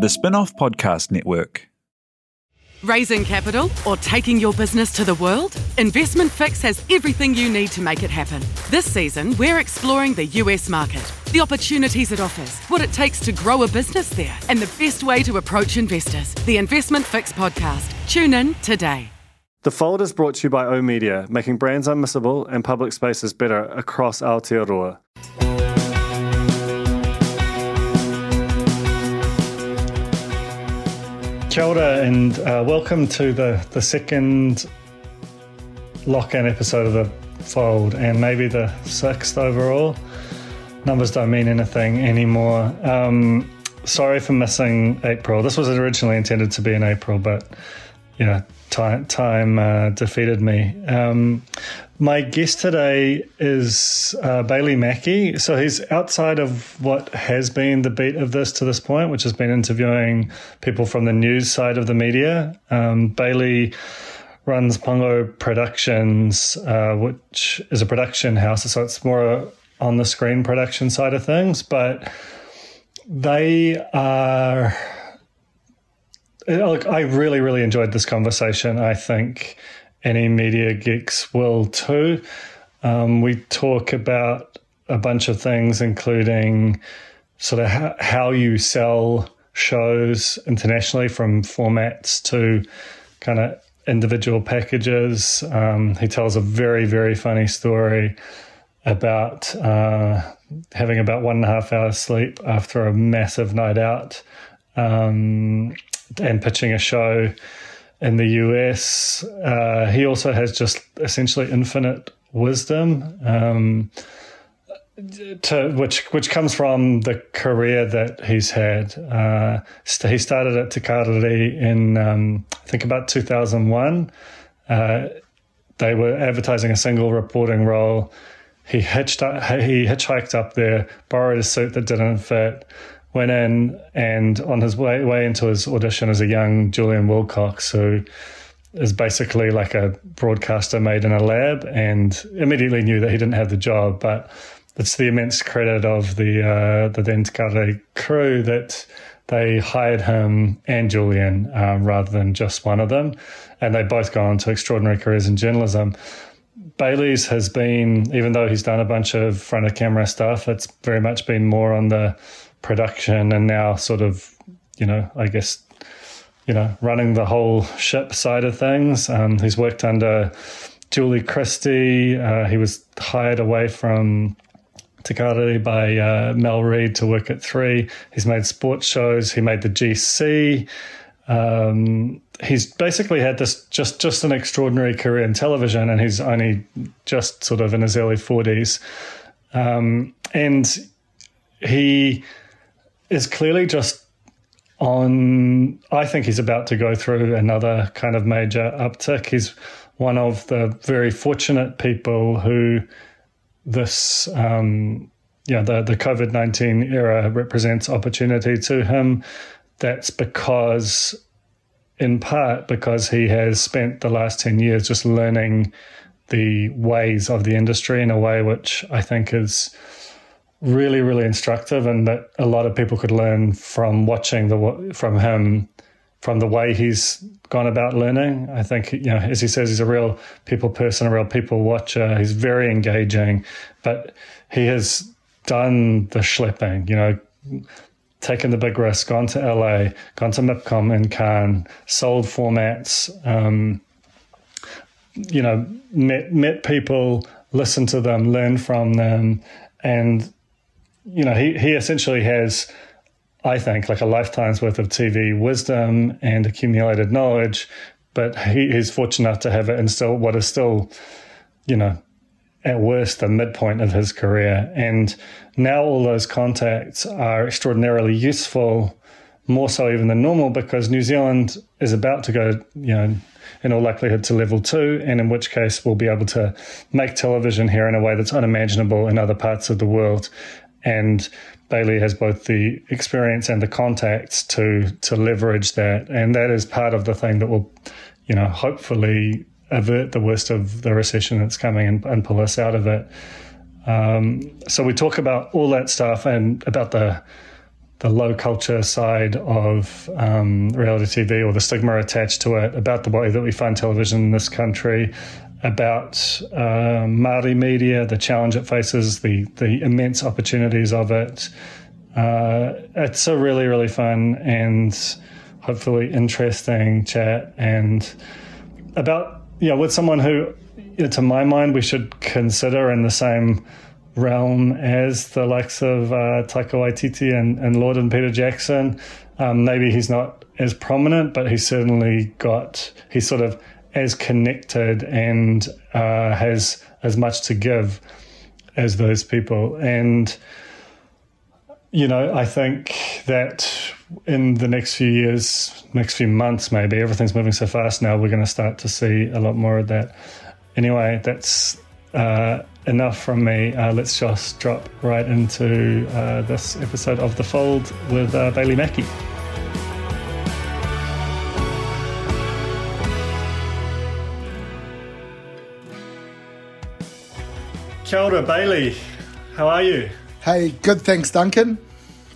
The Spinoff Podcast Network. Raising capital or taking your business to the world? Investment Fix has everything you need to make it happen. This season, we're exploring the US market, the opportunities it offers, what it takes to grow a business there, and the best way to approach investors. The Investment Fix podcast. Tune in today. The Fold is brought to you by O Media, making brands unmissable and public spaces better across Aotearoa. Kia ora and uh, welcome to the, the second lock-in episode of The Fold and maybe the sixth overall. Numbers don't mean anything anymore. Um, sorry for missing April. This was originally intended to be in April, but yeah, time time uh, defeated me. Um, my guest today is uh, Bailey Mackey. So he's outside of what has been the beat of this to this point, which has been interviewing people from the news side of the media. Um, Bailey runs Pango Productions, uh, which is a production house. So it's more on the screen production side of things, but they are. Look, I really, really enjoyed this conversation. I think any media geeks will too. Um, we talk about a bunch of things, including sort of how, how you sell shows internationally from formats to kind of individual packages. Um, he tells a very, very funny story about uh, having about one and a half hours sleep after a massive night out um, and pitching a show in the US. Uh, he also has just essentially infinite wisdom, um, to, which which comes from the career that he's had. Uh, he started at Te in um, I think about 2001. Uh, they were advertising a single reporting role. He hitched up, he hitchhiked up there, borrowed a suit that didn't fit went in and on his way way into his audition as a young Julian Wilcox, who is basically like a broadcaster made in a lab, and immediately knew that he didn't have the job. But it's the immense credit of the uh, the then Te crew that they hired him and Julian um, rather than just one of them, and they both gone on to extraordinary careers in journalism. Bailey's has been, even though he's done a bunch of front of camera stuff, it's very much been more on the production and now sort of, you know, I guess, you know, running the whole ship side of things. Um, he's worked under Julie Christie. Uh, he was hired away from Te Karere by uh, Mel Reid to work at Three. He's made sports shows. He made the GC. Um, he's basically had this just just an extraordinary career in television, and he's only just sort of in his early forties. Um, and he is clearly just on. I think he's about to go through another kind of major uptick. He's one of the very fortunate people who this, um, yeah, the, the COVID 19 era represents opportunity to him. That's because, in part, because he has spent the last 10 years just learning the ways of the industry in a way which I think is really, really instructive, and that a lot of people could learn from watching the from him, from the way he's gone about learning. I think you know, as he says, he's a real people person, a real people watcher. He's very engaging, but he has done the schlepping. You know, taken the big risk, gone to LA, gone to MIPCOM in Cannes, sold formats. Um, you know, met met people, listened to them, learned from them, and you know, he, he essentially has, I think, like a lifetime's worth of TV wisdom and accumulated knowledge, but he, he's fortunate enough to have it in still what is still, you know, at worst the midpoint of his career. And now all those contacts are extraordinarily useful, more so even than normal, because New Zealand is about to go, you know, in all likelihood to level two, and in which case we'll be able to make television here in a way that's unimaginable in other parts of the world and Bailey has both the experience and the contacts to to leverage that, and that is part of the thing that will, you know, hopefully avert the worst of the recession that's coming and, and pull us out of it. Um, so we talk about all that stuff and about the the low culture side of um, reality TV or the stigma attached to it, about the way that we fund television in this country, about uh, Māori media, the challenge it faces, the the immense opportunities of it. Uh, it's a really really fun and hopefully interesting chat and about yeah with someone who, to my mind, we should consider in the same realm as the likes of uh, Taika Waititi and, and Lorde and Peter Jackson. Um, maybe he's not as prominent, but he's certainly got, he's sort of as connected and uh, has as much to give as those people. And, you know, I think that in the next few years, next few months, maybe everything's moving so fast now, we're going to start to see a lot more of that. Anyway, that's uh, enough from me. Uh, let's just drop right into uh, this episode of The Fold with uh, Bailey Mackey. Kia ora, Bailey. How are you? Hey, good. Thanks, Duncan.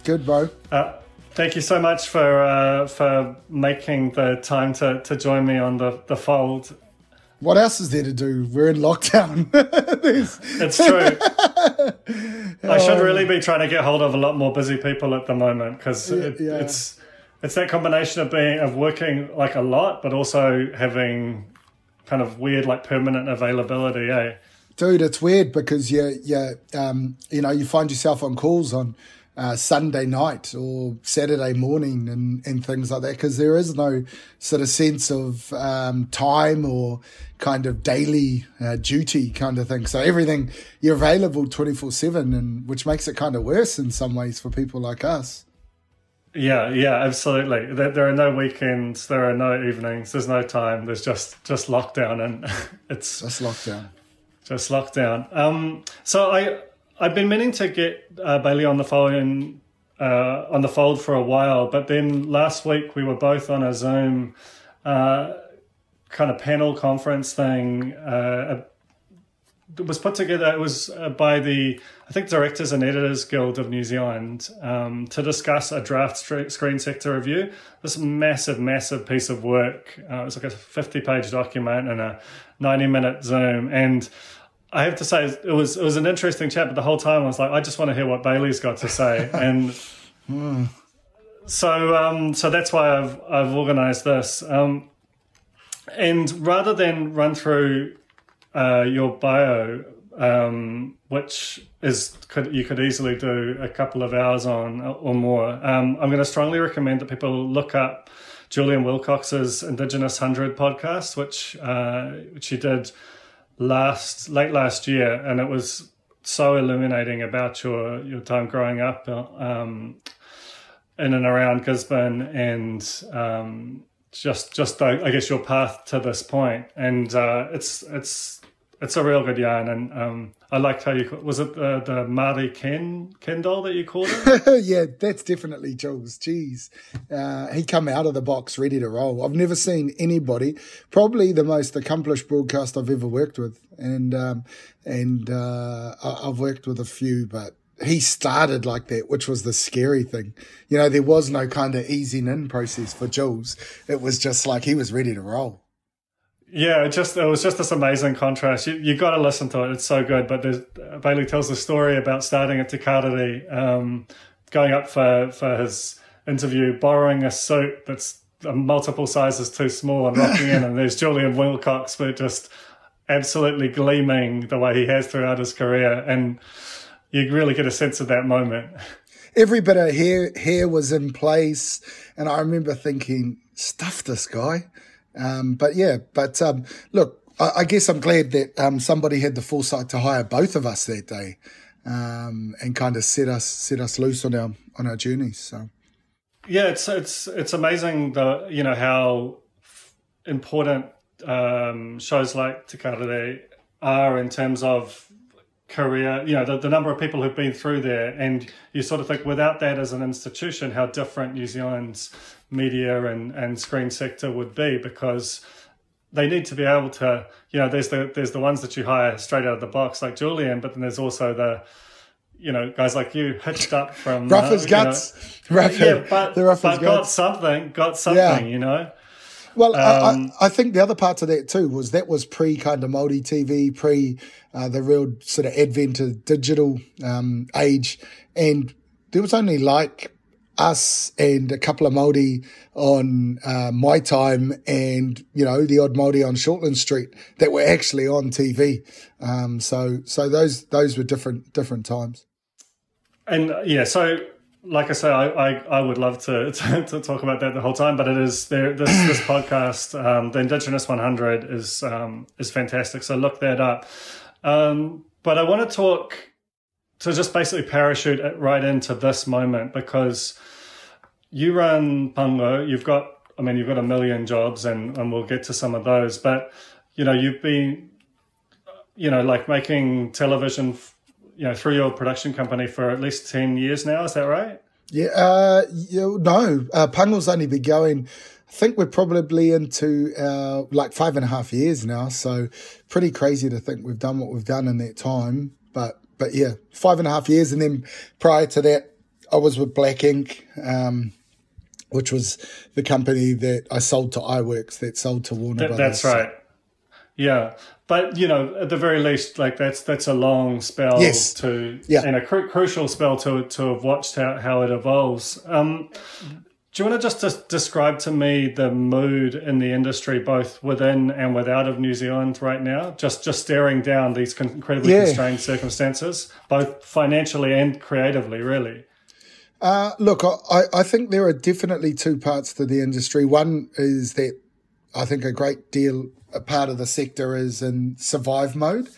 Good, bro. Uh, thank you so much for uh, for making the time to, to join me on the, the fold what else is there to do? We're in lockdown. it's true. I should really be trying to get hold of a lot more busy people at the moment because it, yeah. it's it's that combination of being of working like a lot, but also having kind of weird like permanent availability. Eh? Dude, it's weird because you you um, you know you find yourself on calls on uh, Sunday night or Saturday morning and, and things like that because there is no sort of sense of um, time or kind of daily uh, duty kind of thing. So everything you're available 24 7 and which makes it kind of worse in some ways for people like us. Yeah, yeah, absolutely. There, there, are no weekends, there are no evenings, there's no time. There's just just lockdown, and it's just lockdown. Just lockdown. Um, so I I've been meaning to get uh, Bailey on the phone uh, on the fold for a while, but then last week we were both on a Zoom uh, kind of panel conference thing. Uh, it was put together. It was uh, by the I think Directors and Editors Guild of New Zealand um, to discuss a draft screen sector review. This massive, massive piece of work. Uh, it was like a fifty-page document and a ninety-minute Zoom and I have to say it was it was an interesting chat, but the whole time I was like, I just want to hear what Bailey's got to say, and mm. so um, so that's why I've I've organised this. Um, and rather than run through uh, your bio, um, which is could you could easily do a couple of hours on or more, um, I'm going to strongly recommend that people look up Julian Wilcox's Indigenous Hundred podcast, which uh, which he did last late last year, and it was so illuminating about your your time growing up um, in and around Gisborne and um, just just I guess your path to this point. And uh, it's it's it's a real good yarn, and um, I liked how you was it the, the Ken Ken doll that you called it. yeah, that's definitely Jules. Jeez, uh, he come out of the box ready to roll. I've never seen anybody, probably the most accomplished broadcast I've ever worked with, and um, and uh, I've worked with a few, but he started like that, which was the scary thing. You know, there was no kind of easing in process for Jules. It was just like he was ready to roll. Yeah, it just it was just this amazing contrast. You you got to listen to it; it's so good. But Bailey tells the story about starting at Te Karere, um, going up for for his interview, borrowing a suit that's multiple sizes too small, and rocking in, and there's Julian Wilcox, but just absolutely gleaming the way he has throughout his career, and you really get a sense of that moment. Every bit of hair hair was in place, and I remember thinking, "Stuff this guy." Um, but yeah, but um, look, I, I, guess I'm glad that um, somebody had the foresight to hire both of us that day um, and kind of set us set us loose on our on our journeys. So yeah, it's it's it's amazing the you know how important um, shows like Te Karere are in terms of career, you know, the, the number of people who've been through there. And you sort of think without that as an institution, how different New Zealand's media and, and screen sector would be because they need to be able to, you know, there's the there's the ones that you hire straight out of the box like Julian, but then there's also the you know guys like you hitched up from rough uh, as guts. You know, rough, yeah, but, the rough but got guts. something, got something, you know. Well, Um, I, I think the other part of that too was that was pre kind of Māori TV, pre uh, the real sort of advent of digital um, age, and there was only like us and a couple of Māori on uh, my time, and you know the odd Māori on Shortland Street that were actually on TV. Um, so so those those were different different times. And yeah, so like I say, I, I, I would love to, to, to talk about that the whole time, but it is there. This this podcast, um, the Indigenous 100, is um, is fantastic. So look that up. Um, but I want to talk to just basically parachute it right into this moment because you run Pango. You've got, I mean, you've got a million jobs, and and we'll get to some of those. But you know, you've been, you know, like making television you know through your production company for at least 10 years now is that right Yeah, uh, yeah no, uh, Pango's only been going. I think we're probably into uh, like five and a half years now. So pretty crazy to think we've done what we've done in that time. But but yeah, five and a half years, and then prior to that, I was with Black Inc, um, which was the company that I sold to Eyeworks, that sold to Warner Th- Brothers. that's right yeah but you know at the very least like that's that's a long spell Yes. to Yeah. and a cru- crucial spell to to have watched how, how it evolves um do you want to just, just describe to me the mood in the industry, both within and without of New Zealand right now? Just just staring down these incredibly Yeah. constrained circumstances, both financially and creatively, really. Uh, look, I, I think there are definitely two parts to the industry. One is that I think a great deal, a part of the sector is in survive mode.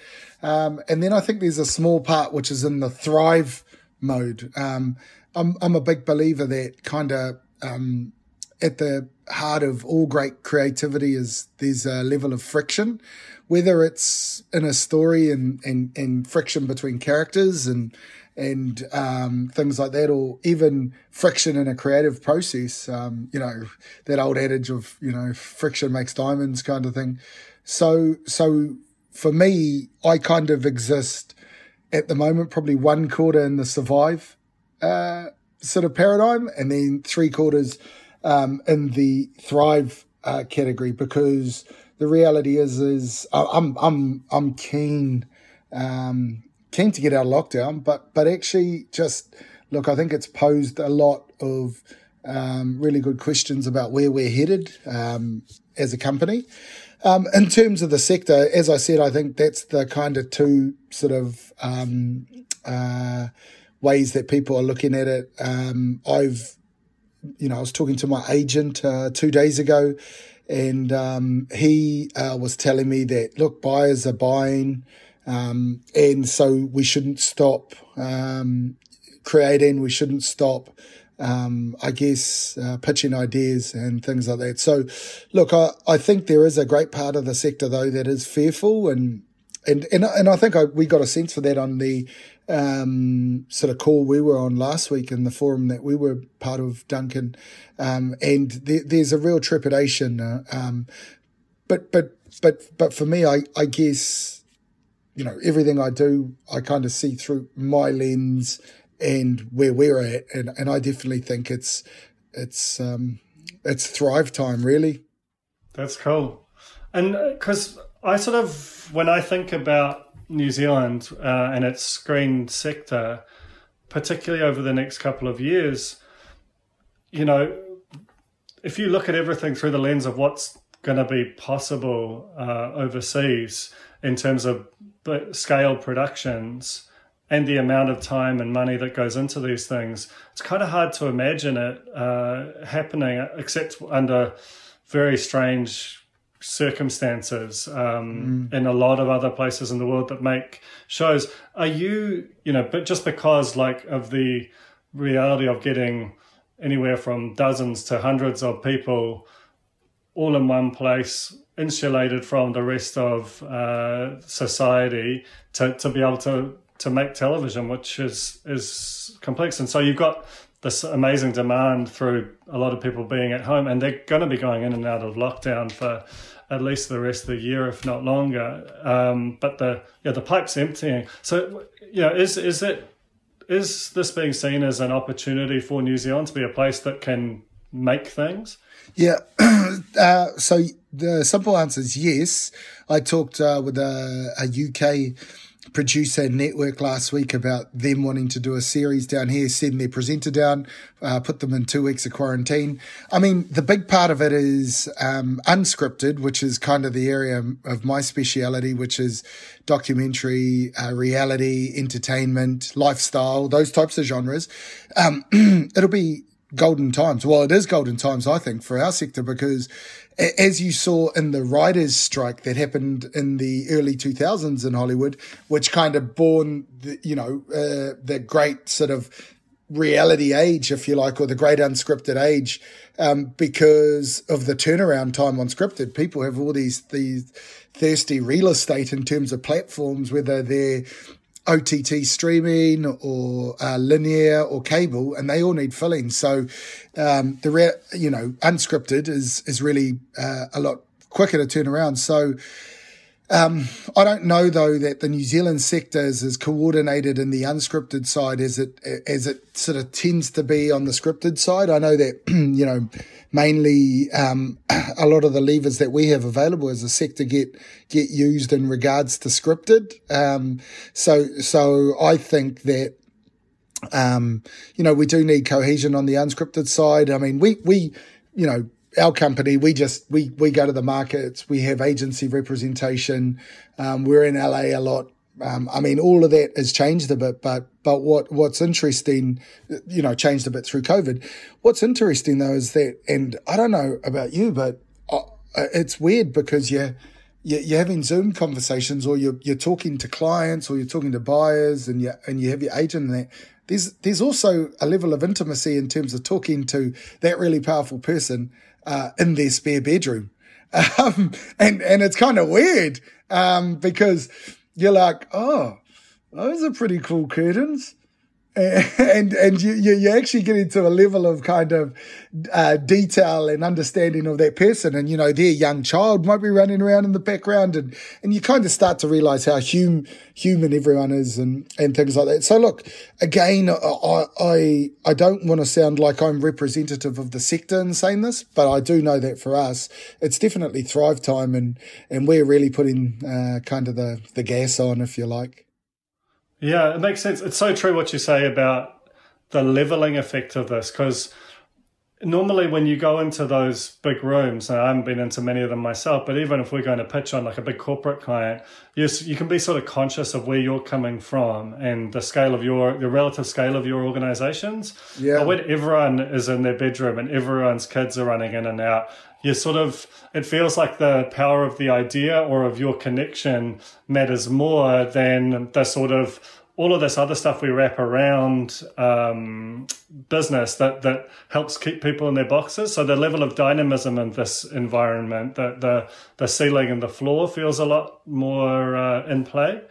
Um, and then I think there's a small part which is in the thrive mode. Um, I'm, I'm a big believer that kind of, um, at the heart of all great creativity is there's a level of friction, whether it's in a story and, and, and friction between characters and, and um, things like that, or even friction in a creative process. Um, you know, that old adage of, you know, friction makes diamonds kind of thing. So, so for me, I kind of exist at the moment, probably one quarter in the survive uh, sort of paradigm, and then three quarters um, in the thrive uh, category. Because the reality is, is I'm I'm I'm keen um, keen to get out of lockdown, but but actually just look, I think it's posed a lot of um, really good questions about where we're headed um, as a company. Um, in terms of the sector, as I said, I think that's the kind of two sort of um, uh, ways that people are looking at it. Um, I've, you know, I was talking to my agent uh, two days ago, and um, he uh, was telling me that look, buyers are buying, um, and so we shouldn't stop um, creating. We shouldn't stop um, I guess, uh, pitching ideas and things like that. So, look, I, I think there is a great part of the sector though that is fearful and, and, and, and I think I, we got a sense for that on the, um, sort of call we were on last week in the forum that we were part of, Duncan. Um, and there, there's a real trepidation. Uh, um, but, but, but, but for me, I, I guess, you know, everything I do, I kind of see through my lens and where we're at, and, and I definitely think it's it's um, it's thrive time, really. That's cool. And because I sort of, when I think about New Zealand uh, and its screen sector, particularly over the next couple of years, you know, if you look at everything through the lens of what's going to be possible uh, overseas in terms of scale productions and the amount of time and money that goes into these things, it's kind of hard to imagine it uh, happening, except under very strange circumstances um, in a lot of other places in the world that make shows. Are you, you know, but just because like of the reality of getting anywhere from dozens to hundreds of people all in one place, insulated from the rest of uh, society, to, to be able to to make television, which is is complex. And so you've got this amazing demand through a lot of people being at home, and they're going to be going in and out of lockdown for at least the rest of the year, if not longer. Um, but the yeah, the pipe's emptying. So know, is is it is this being seen as an opportunity for New Zealand to be a place that can make things? Yeah. Uh, so the simple answer is yes. I talked uh, with a, a, UK producer network last week about them wanting to do a series down here, send their presenter down, uh, put them in two weeks of quarantine. I mean, the big part of it is um, unscripted, which is kind of the area of my speciality, which is documentary, uh, reality, entertainment, lifestyle, those types of genres. Um, it'll be golden times. Well, it is golden times, I think, for our sector because as you saw in the writers' strike that happened in the early 2000s in Hollywood, which kind of born, the, you know, uh, the great sort of reality age, if you like, or the great unscripted age, um, because of the turnaround time on scripted. People have all these these thirsty real estate in terms of platforms, whether they're OTT streaming or uh, linear or cable, and they all need filling. So um, the re- you know unscripted is is really uh, a lot quicker to turn around. So um, I don't know though that the New Zealand sector is as coordinated in the unscripted side as it as it sort of tends to be on the scripted side. I know that you know mainly um, a lot of the levers that we have available as a sector get get used in regards to scripted. Um, so so I think that um, you know we do need cohesion on the unscripted side. I mean we we you know our company, we just we we go to the markets. We have agency representation. Um, we're in LA a lot. Um, I mean, all of that has changed a bit, but but what what's interesting, you know, changed a bit through COVID. What's interesting though is that, and I don't know about you, but uh, it's weird because you you're having Zoom conversations, or you're you're talking to clients, or you're talking to buyers, and you and you have your agent and that. There's there's also a level of intimacy in terms of talking to that really powerful person uh, in their spare bedroom. Um, and, and it's kind of weird, um, because you're like, oh, those are pretty cool curtains. and and you, you actually get into a level of kind of uh, detail and understanding of that person. And you know their young child might be running around in the background and and you kind of start to realize how hum, human everyone is and and things like that. So look again i i i don't want to sound like i'm representative of the sector in saying this but i do know that for us it's definitely thrive time and and we're really putting uh, kind of the the gas on if you like yeah, it makes sense. It's so true what you say about the leveling effect of this because normally when you go into those big rooms, and I haven't been into many of them myself, but even if we're going to pitch on like a big corporate client, you you can be sort of conscious of where you're coming from and the scale of your the relative scale of your organizations. Yeah. But when everyone is in their bedroom and everyone's kids are running in and out, you sort of it feels like the power of the idea or of your connection matters more than the sort of all of this other stuff we wrap around um, business that that helps keep people in their boxes. So the level of dynamism in this environment, the the the ceiling and the floor feels a lot more uh, in play.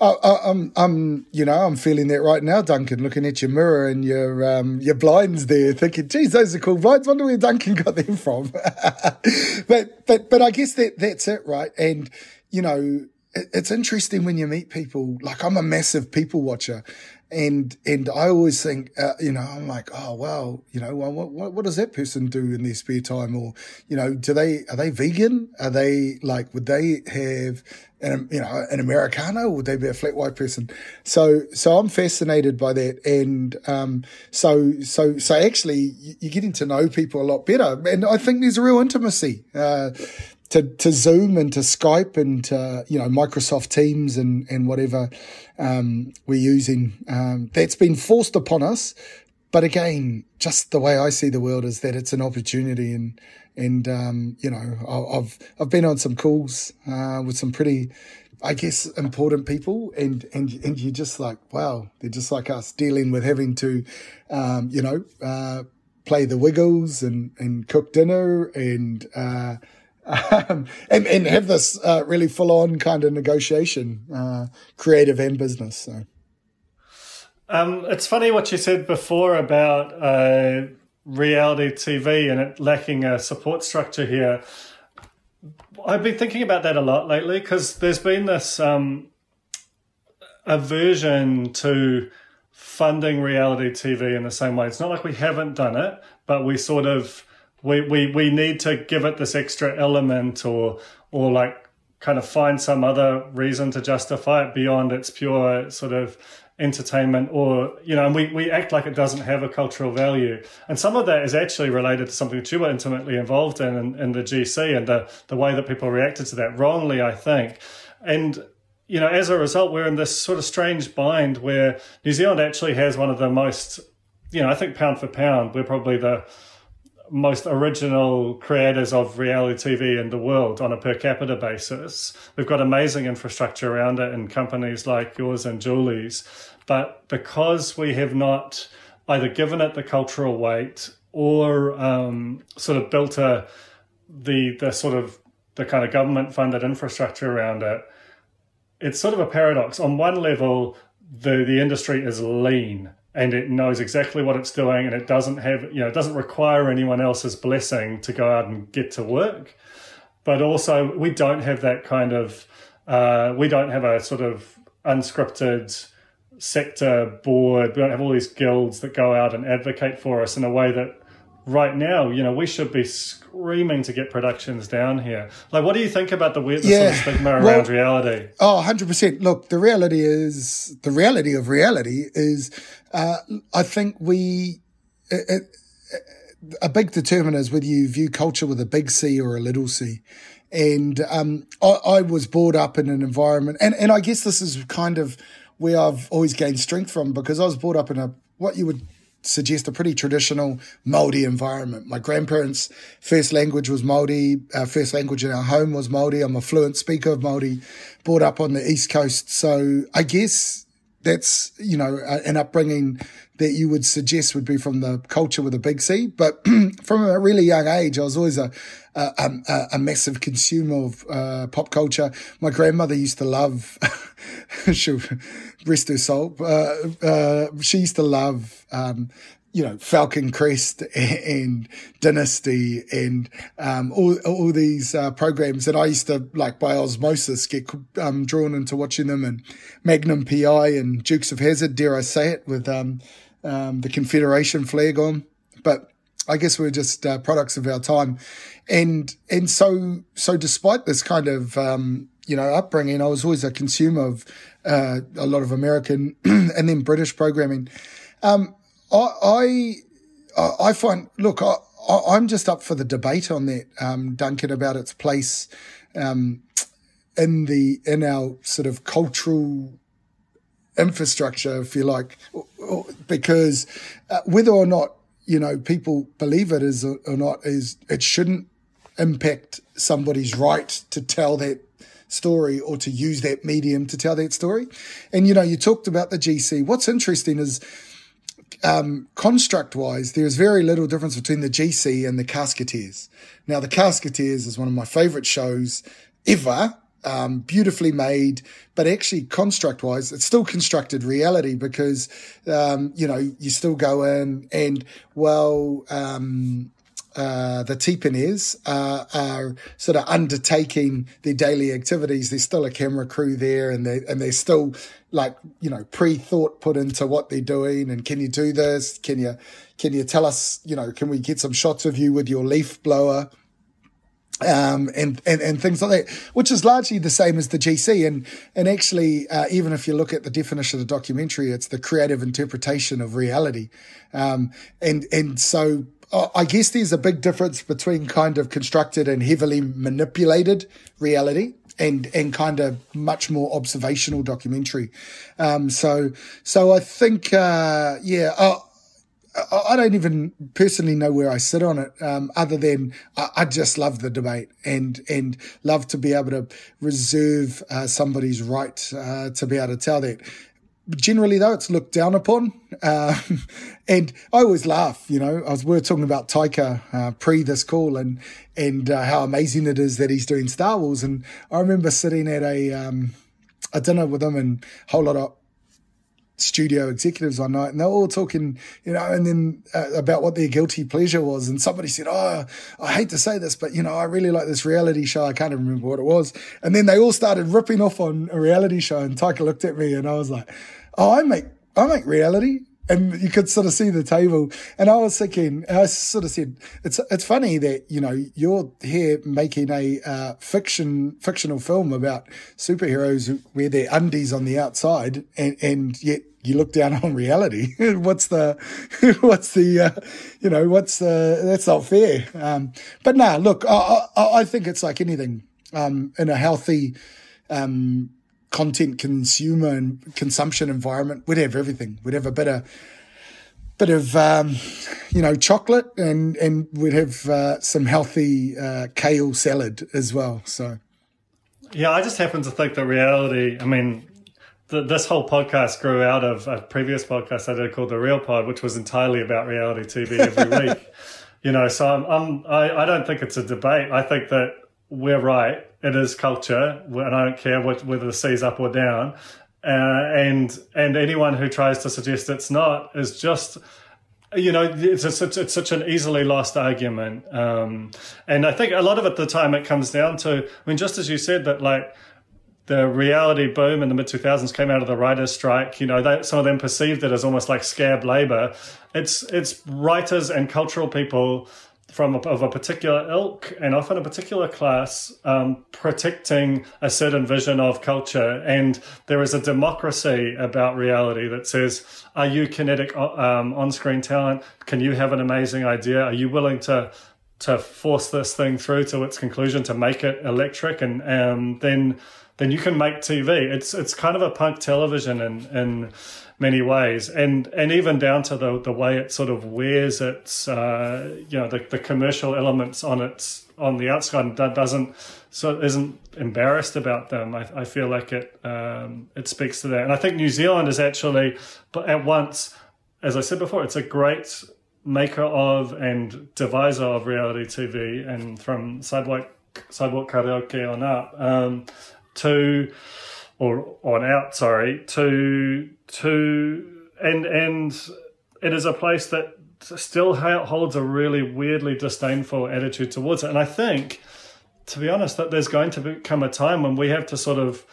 I, I'm, I'm, you know, I'm feeling that right now, Duncan. Looking at your mirror and your, um, your blinds there, thinking, "Geez, those are cool blinds. Wonder where Duncan got them from." but, but, but I guess that that's it, right? And you know, it, it's interesting when you meet people. Like I'm a massive people watcher, and and I always think, uh, you know, I'm like, oh well, you know, well, what what does that person do in their spare time, or you know, do they are they vegan? Are they like would they have an you know an americano? Would they be a flat white person? So so I'm fascinated by that, and um, so so so actually you're getting to know people a lot better, and I think there's a real intimacy. Uh, to, to Zoom and to Skype and to, you know, Microsoft Teams and, and whatever um, we're using. Um, that's been forced upon us. But again, just the way I see the world is that it's an opportunity and, and, um, you know, I've, I've been on some calls, uh, with some pretty, I guess, important people and, and, and you're just like, wow, they're just like us dealing with having to, um, you know, uh, play the wiggles and, and cook dinner and, uh, um, and, and have this uh, really full on kind of negotiation, uh, creative and business. So. Um, it's funny what you said before about uh, reality TV and it lacking a support structure here. I've been thinking about that a lot lately because there's been this um, aversion to funding reality TV in the same way. It's not like we haven't done it, but we sort of we we we need to give it this extra element or or like kind of find some other reason to justify it beyond its pure sort of entertainment or you know and we, we act like it doesn't have a cultural value. And some of that is actually related to something that you were intimately involved in, in in, the gc and the the way that people reacted to that wrongly i think. And you know as a result we're in this sort of strange bind where new zealand actually has one of the most you know i think pound for pound we're probably the most original creators of reality TV in the world on a per capita basis. We've got amazing infrastructure around it in companies like yours and Julie's. But because we have not either given it the cultural weight or um, sort of built a the the sort of the kind of government funded infrastructure around it, it's sort of a paradox. On one level, the the industry is lean and it knows exactly what it's doing and it doesn't have you know it doesn't require anyone else's blessing to go out and get to work. But also we don't have that kind of uh, we don't have a sort of unscripted sector board. We don't have all these guilds that go out and advocate for us in a way that right now, you know, we should be screaming to get productions down here. Like, what do you think about the weird yeah. sort of stigma around reality? Oh, 100%. Look, the reality is, the reality of reality is, uh, I think we, it, it, a big determinant is whether you view culture with a big C or a little c. And um, I, I was brought up in an environment, and, and I guess this is kind of where I've always gained strength from because I was brought up in a what you would suggest a pretty traditional Maori environment. My grandparents' first language was Maori. Our first language in our home was Maori. I'm a fluent speaker of Maori, brought up on the East Coast. So I guess that's, you know, an upbringing that you would suggest would be from the culture with a big C. But from a really young age, I was always a, a, a, a massive consumer of uh, pop culture. My grandmother used to love, she, rest her soul, uh, uh, she used to love um, you know, Falcon Crest and Dynasty and um, all all these uh, programs that I used to like by osmosis get um, drawn into watching them and Magnum PI and Dukes of Hazzard, dare I say it, with um, um, the Confederation flag on. But I guess we're just uh, products of our time, and and so so despite this kind of um, you know upbringing, I was always a consumer of uh, a lot of American and then British programming. Um, I, I, I find, look, I, I'm just up for the debate on that, um, Duncan, about its place, um, in the, in our sort of cultural infrastructure, if you like, because uh, whether or not, you know, people believe it is or not is, it shouldn't impact somebody's right to tell that story or to use that medium to tell that story. And, you know, you talked about the GC. What's interesting is, um, construct wise, there's very little difference between the GC and the Casketeers. Now, the Casketeers is one of my favorite shows ever. Um, beautifully made, but actually construct wise, it's still constructed reality because, um, you know, you still go in and, well, um, uh, the Tipenes uh, are sort of undertaking their daily activities. There's still a camera crew there, and they and they're still like you know pre-thought put into what they're doing. And can you do this? Can you can you tell us? You know, can we get some shots of you with your leaf blower? Um, and, and, and things like that, which is largely the same as the GC. And, and actually, uh, even if you look at the definition of the documentary, it's the creative interpretation of reality. Um, and, and so I guess there's a big difference between kind of constructed and heavily manipulated reality and and kind of much more observational documentary. Um, so so I think uh, yeah. Uh, I don't even personally know where I sit on it, um, other than I, I, just love the debate and and love to be able to reserve uh, somebody's right uh, to be able to tell that generally though it's looked down upon. Uh, and i always laugh you know. I was we were talking about taika uh, pre this call and and uh, how amazing it is that he's doing star wars. And i remember sitting at a um, a dinner with him and a whole lot of studio executives one night and they're all talking you know and then uh, about what their guilty pleasure was. And somebody said oh i hate to say this but you know i really like this reality show. I can't remember what it was. And then they all started ripping off on a reality show and taika looked at me and i was like oh, I make I make reality and you could sort of see the table. And I was thinking, I sort of said, it's it's funny that you know you're here making a uh, fiction fictional film about superheroes who wear their undies on the outside, and and yet you look down on reality. what's the what's the uh, you know what's the that's not fair. Um, but now, nah, look, I, I, I think it's like anything um, in a healthy. Um, content consumer and consumption environment, we'd have everything. We'd have a bit of bit of um, you know chocolate and and we'd have uh, some healthy uh, kale salad as well. So yeah, I just happen to think that reality. I mean. The, this whole podcast grew out of a previous podcast I did called The Real Pod, which was entirely about reality TV every week. you know, so I'm, I'm I, I don't think it's a debate. I think that we're right. It is culture, and I don't care what, whether the sea's up or down. Uh, and and anyone who tries to suggest it's not is just you know it's, a, it's such an easily lost argument um, and i think a lot of it the time it comes down to i mean just as you said that like the reality boom in the mid 2000s came out of the writers strike you know some of them perceived it as almost like scab labor it's it's writers and cultural people from a, of a particular ilk and often a particular class um, protecting a certain vision of culture. And there is a democracy about reality that says, are you kinetic um, on screen talent? Can you have an amazing idea? Are you willing to? To force this thing through to its conclusion, to make it electric, and um, then then you can make TV. It's it's kind of a punk television in in many ways, and and even down to the the way it sort of wears its uh, you know the, the commercial elements on its on the outside and doesn't so isn't embarrassed about them. I, I feel like it um, it speaks to that, and I think New Zealand is actually, but at once, as I said before, it's a great maker of and deviser of reality TV, and from sidewalk sidewalk karaoke on up um, to or on out, sorry, to to and and it is a place that still holds a really weirdly disdainful attitude towards it. And I think, to be honest, that there's going to become a time when we have to sort of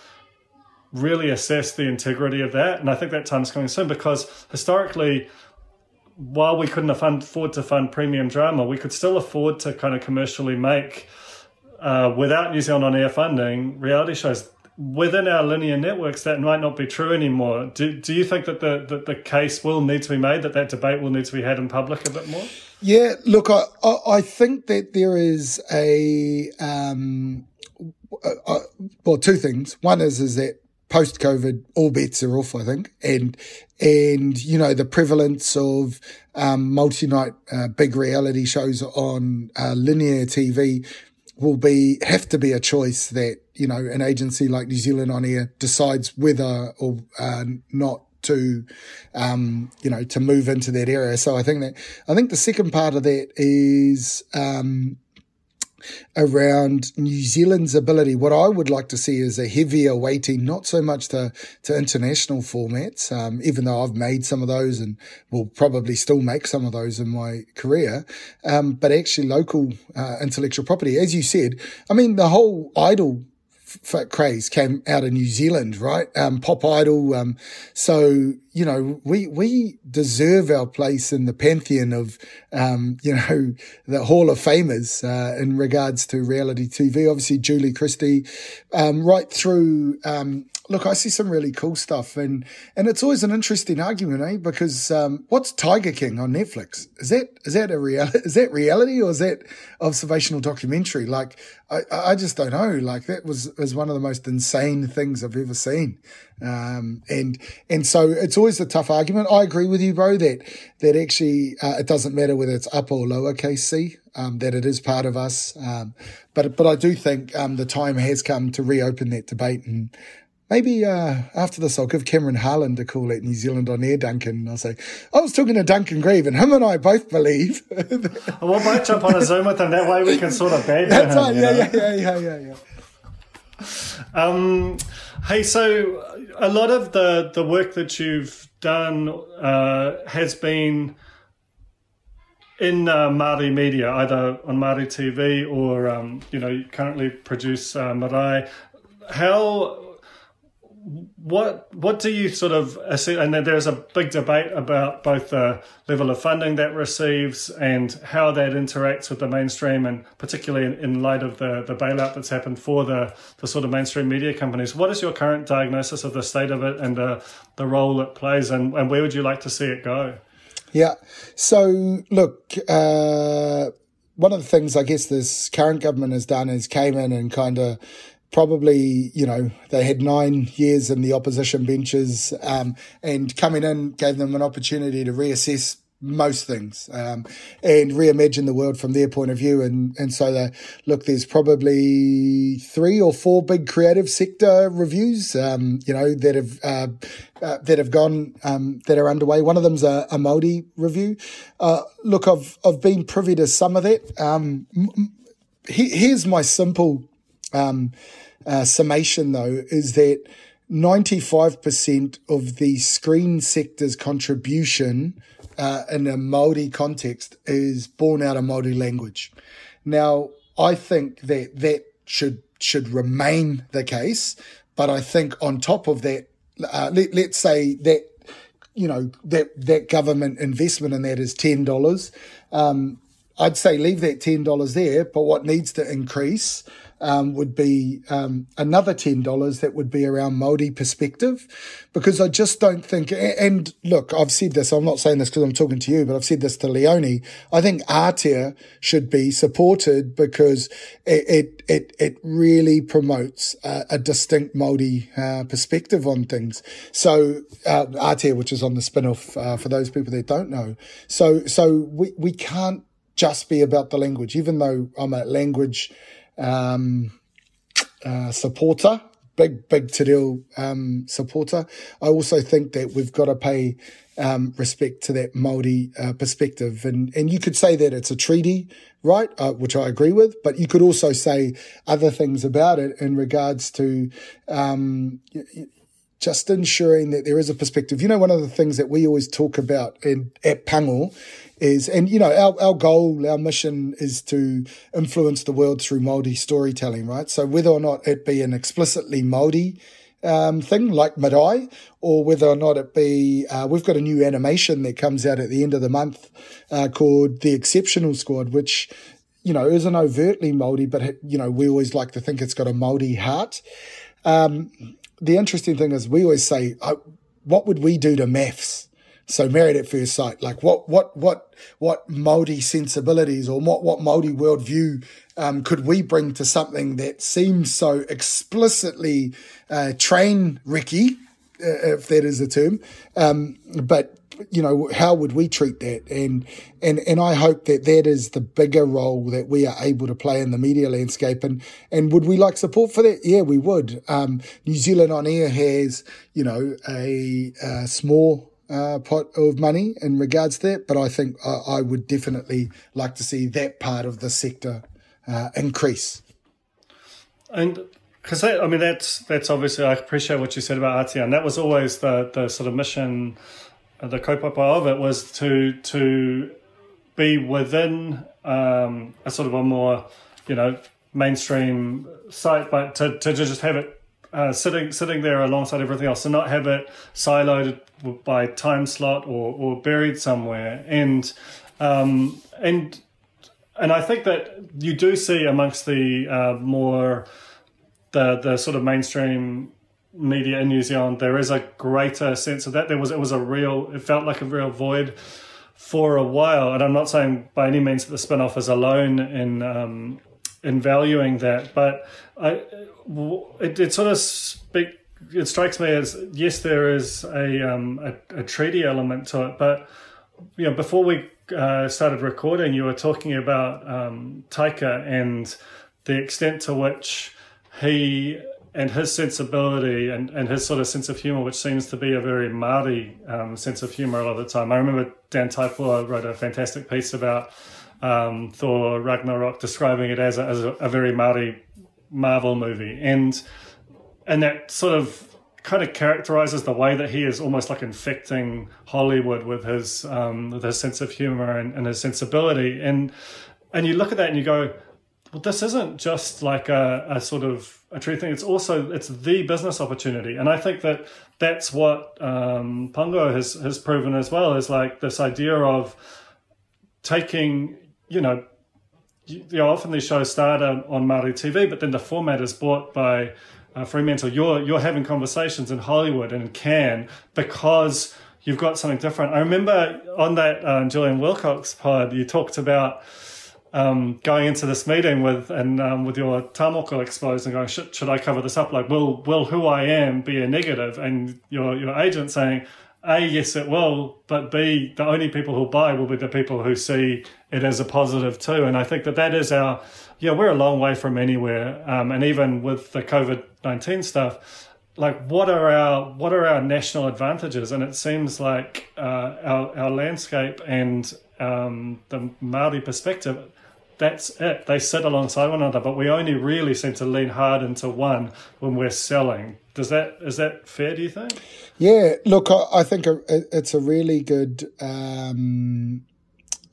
really assess the integrity of that. And I think that time's coming soon because historically, while we couldn't afford to fund premium drama, we could still afford to kind of commercially make, uh, without New Zealand on air funding, reality shows within our linear networks that might not be true anymore. Do, do you think that the, that the case will need to be made, that that debate will need to be had in public a bit more? Yeah, look, I, I, think that there is a, um, uh, well, two things. One is, is that post COVID, all bets are off, I think. And, and, you know, the prevalence of, um, multi-night, uh, big reality shows on, uh, linear TV will be, have to be a choice that you know, an agency like New Zealand On Air decides whether or uh, not to, um, you know, to move into that area. So I think that, I think the second part of that is, um, around New Zealand's ability. What I would like to see is a heavier weighting, not so much to, to international formats, um, even though I've made some of those and will probably still make some of those in my career, um, but actually local uh, intellectual property. As you said, I mean, the whole idol craze came out of New Zealand, right? Um, pop idol. Um, so, you know, we, we deserve our place in the pantheon of, um, you know, the Hall of Famers, uh, in regards to reality TV. Obviously, Julie Christie, um, right through, um, look, I see some really cool stuff, and and it's always an interesting argument, eh? Because um, what's Tiger King on Netflix? Is that is that a real is that reality or is that observational documentary? Like, I I just don't know. Like that was was one of the most insane things I've ever seen, um, and and so it's always a tough argument. I agree with you, bro. That that actually uh, it doesn't matter whether it's up or lowercase c. Um, that it is part of us, um, but but I do think um, the time has come to reopen that debate and Maybe uh, after this, I'll give Cameron Harland a call at New Zealand on air, Duncan. I'll say, I was talking to Duncan Greive, and him and I both believe. we'll both jump on a Zoom with him. That way we can sort of badger That's him. Right. Yeah, yeah, yeah, yeah, yeah, yeah. Um, hey, so a lot of the, the work that you've done uh, has been in uh, Māori media, either on Māori TV or, um, you know, you currently produce uh, Marae. How what what do you sort of assume, and there's a big debate about both the level of funding that receives and how that interacts with the mainstream and particularly in, in light of the the bailout that's happened for the the sort of mainstream media companies. What is your current diagnosis of the state of it and the the role it plays and, and where would you like to see it go? Yeah. So look uh one of the things I guess this current government has done is came in and kind of probably, you know, they had nine years in the opposition benches um, and coming in gave them an opportunity to reassess most things um, and reimagine the world from their point of view. And, and so, the, look, there's probably three or four big creative sector reviews, um, you know, that have uh, uh, that have gone um, that are underway. One of them's a, a review. Uh, look, I've I've been privy to some of that. Um, he, here's my simple um, uh, summation, though, is that 95% of the screen sector's contribution uh, in a Maori context is born out of Maori language. Now, I think that that should should remain the case, but I think on top of that, uh, let, let's say that you know that that government investment in that is ten dollars. Um, I'd say leave that ten dollars there, but what needs to increase um, would be um, another $10 that would be around Māori perspective because I just don't think, and look, I've said this, I'm not saying this because I'm talking to you, but I've said this to Leonie. I think Ātea should be supported because it, it, it, it really promotes a, a distinct Māori uh, perspective on things. So, uh, Ātea, which is on the Spinoff uh, for those people that don't know. So, so we, we can't just be about the language, even though I'm a language um, uh, supporter, big, big Te Reo um, supporter. I also think that we've got to pay um, respect to that Maori uh, perspective, and and you could say that it's a treaty, right? Uh, which I agree with, but you could also say other things about it in regards to. Um, just ensuring that there is a perspective. You know, one of the things that we always talk about in, at Pango is, and you know, our, our goal, our mission is to influence the world through Māori storytelling, right? So whether or not it be an explicitly Māori um, thing like Marae, or whether or not it be, uh, we've got a new animation that comes out at the end of the month uh, called The Exceptional Squad, which you know isn't overtly Māori, but you know we always like to think it's got a Māori heart. Um, the interesting thing is we always say, uh, what would we do to MAFS? So married at first sight, like what, what, what, what Maori sensibilities or what, what Maori worldview um, could we bring to something that seems so explicitly uh, train Ricky, uh, if that is a term, um, but you know how would we treat that? And and and I hope that that is the bigger role that we are able to play in the media landscape. And and would we like support for that? Yeah we would. Um, New Zealand on air has you know a, a small uh, pot of money in regards to that, but I think I, I would definitely like to see that part of the sector uh, increase. And because I mean that's that's obviously I appreciate what you said about and that was always the the sort of mission, uh, the kaupapa of it was to to be within um, a sort of a more you know mainstream site, but to to just have it uh, sitting sitting there alongside everything else, and not have it siloed by time slot or, or buried somewhere. And um, and and I think that you do see amongst the uh, more the the sort of mainstream media in New Zealand, there is a greater sense of that. There was it was a real it felt like a real void for a while, and I'm not saying by any means that the Spinoff is alone in um, in valuing that, but I it, it sort of speak it strikes me as yes, there is a um, a, a, treaty element to it, but you know, before we uh, started recording, you were talking about um, Taika and the extent to which he and his sensibility and, and his sort of sense of humor, which seems to be a very Maori um, sense of humor a lot of the time. I remember Dan Taipua wrote a fantastic piece about um, Thor Ragnarok, describing it as a, as a, a very Maori Marvel movie, and and that sort of kind of characterizes the way that he is almost like infecting Hollywood with his um, with his sense of humor and, and his sensibility. And and you look at that and you go, well, this isn't just like a, a sort of a true thing. It's also it's the business opportunity, and I think that that's what um, Pango has has proven as well. Is like this idea of taking, you know, you know, often these shows start on Maori TV, but then the format is bought by uh, Fremantle. You're you're having conversations in Hollywood and Cannes because you've got something different. I remember on that uh, Julian Wilcox pod, you talked about um, going into this meeting with and um, with your tamoko exposed and going, should, should I cover this up? Like, will will who I am be a negative? And your your agent saying, a, yes, it will, but B, the only people who buy will be the people who see it as a positive too. And I think that that is our, yeah, we're a long way from anywhere. Um, and even with the COVID 19 stuff, like what are our what are our national advantages? And it seems like uh, our our landscape and um, the Maori perspective that's it. They sit alongside one another, but we only really seem to lean hard into one when we're selling. Does that is that fair? Do you think? Yeah, look, I, I think it's a really good um,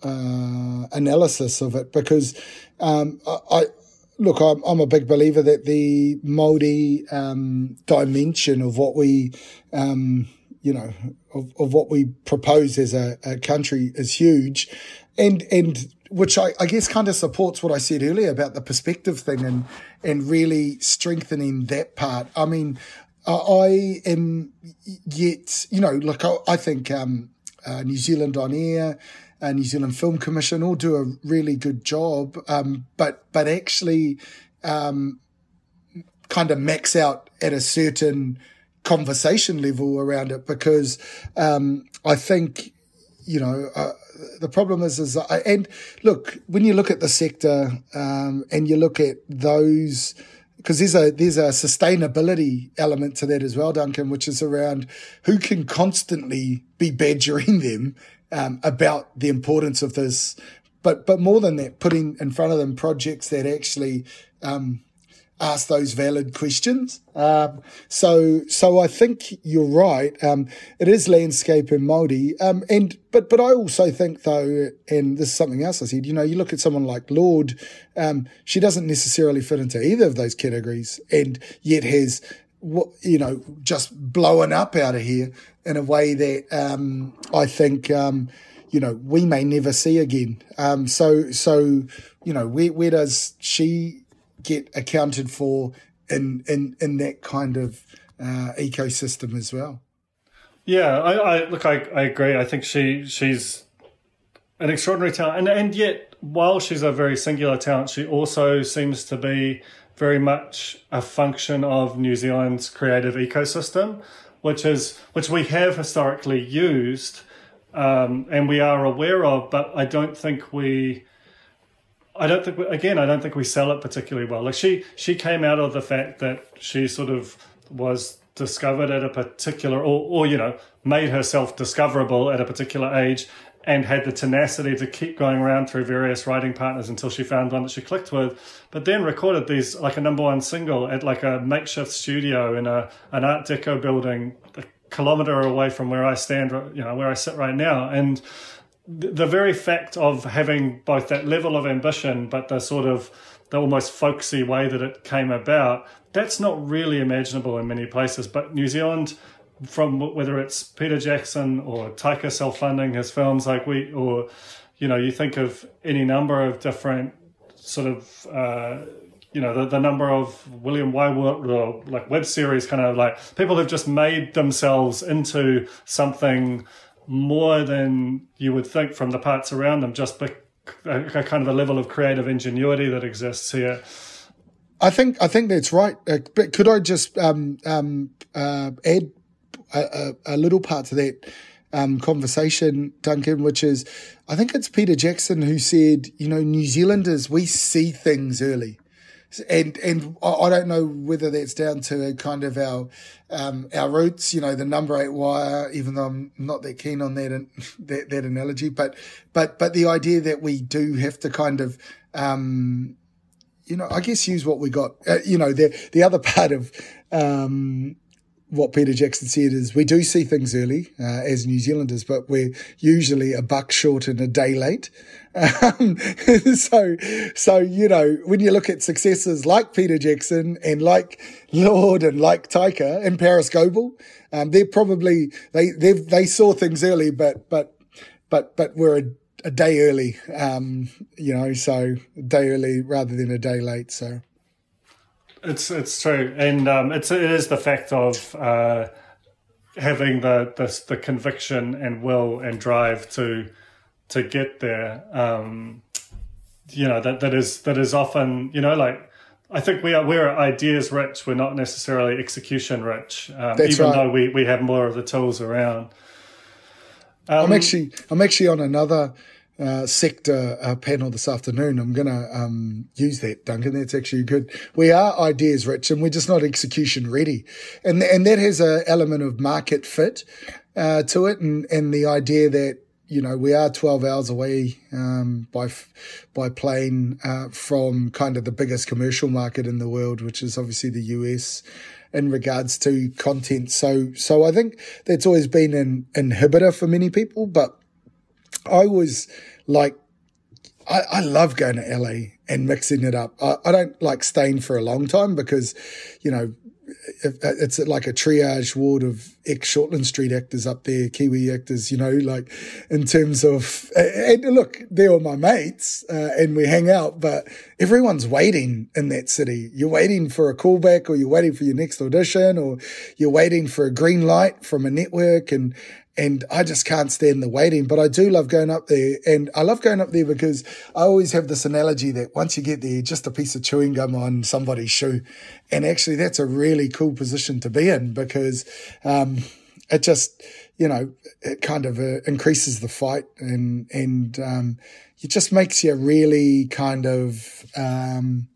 uh, analysis of it because um, I, I, look, I'm, I'm, a big believer that the Maori um, dimension of what we, um, you know, of, of what we propose as a, a country is huge, and and which I, I, guess kind of supports what I said earlier about the perspective thing and and really strengthening that part. I mean, I am yet, you know, look, I, I think um, uh, New Zealand on air, uh, New Zealand Film Commission all do a really good job, um, but but actually, um, kind of max out at a certain conversation level around it because um, I think you know, uh, the problem is, is I, and look, when you look at the sector um, and you look at those, because there's a there's a sustainability element to that as well, Duncan, which is around who can constantly be badgering them um, about the importance of this, but but more than that, putting in front of them projects that actually um, ask those valid questions. Um, so, so I think you're right. Um, it is landscape in Māori. Um, and, but, but I also think though, and this is something else I said, you know, you look at someone like Lorde, um, she doesn't necessarily fit into either of those categories and yet has, you know, just blowing up out of here in a way that, um, I think, um, you know, we may never see again. so, so, you know, where, where does she get accounted for in in in that kind of uh, ecosystem as well. Yeah, I, I look, I, I agree. I think she she's an extraordinary talent, and and yet while she's a very singular talent, she also seems to be very much a function of New Zealand's creative ecosystem, which is which we have historically used um, and we are aware of, but I don't think we I don't think again I don't think we sell it particularly well. Like she she came out of the fact that she sort of was discovered at a particular or or you know made herself discoverable at a particular age and had the tenacity to keep going around through various writing partners until she found one that she clicked with but then recorded these like a number one single at like a makeshift studio in a an art deco building a kilometer away from where I stand you know where I sit right now and the very fact of having both that level of ambition, but the sort of the almost folksy way that it came about, that's not really imaginable in many places. But New Zealand, from whether it's Peter Jackson or Taika self-funding his films, like we, or you know, you think of any number of different sort of. Uh, you know the, the number of William Wybot or like web series kind of like people have just made themselves into something more than you would think from the parts around them, just a, a kind of a level of creative ingenuity that exists here. I think I think that's right. Uh, but could I just um, um, uh, add a, a, little part to that um, conversation, Duncan? Which is, I think it's Peter Jackson who said, you know, New Zealanders we see things early and and I don't know whether that's down to kind of our um, our roots, you know, the number eight wire. Even though I'm not that keen on that that, that analogy, but but but the idea that we do have to kind of um, you know, I guess use what we got. Uh, you know, the the other part of um, what Peter Jackson said is we do see things early uh, as New Zealanders, but we're usually a buck short and a day late. Um, so, so you know, when you look at successes like Peter Jackson and like Lorde and like Taika and Parris Goebel, um, they're probably they they they saw things early, but but but but we're a, a day early, um, you know, so a day early rather than a day late. So. It's it's true, and um, it's it is the fact of uh, having the, the the conviction and will and drive to to get there. Um, you know that that is that is often you know like I think we are we're ideas rich. We're not necessarily execution rich, um, even right. though we we have more of the tools around. Um, I'm actually I'm actually on another uh, sector uh, panel this afternoon. I'm going to um, use that, Duncan. That's actually good. We are ideas rich and we're just not execution ready. And, and that has an element of market fit uh, to it and, and the idea that you know, we are 12 hours away um, by by plane uh, from kind of the biggest commercial market in the world, which is obviously the US in regards to content. So, so I think that's always been an inhibitor for many people, but I was like, I, I love going to LA and mixing it up. I, I don't like staying for a long time because, you know, it's like a triage ward of ex Shortland Street actors up there, Kiwi actors, you know, like in terms of, and look, they're all my mates uh, and we hang out, but everyone's waiting in that city. You're waiting for a callback or you're waiting for your next audition or you're waiting for a green light from a network and, and I just can't stand the waiting. But I do love going up there, and I love going up there because I always have this analogy that once you get there, just a piece of chewing gum on somebody's shoe, and actually that's a really cool position to be in because um, it just you know it kind of uh, increases the fight and and um, it just makes you really kind of um,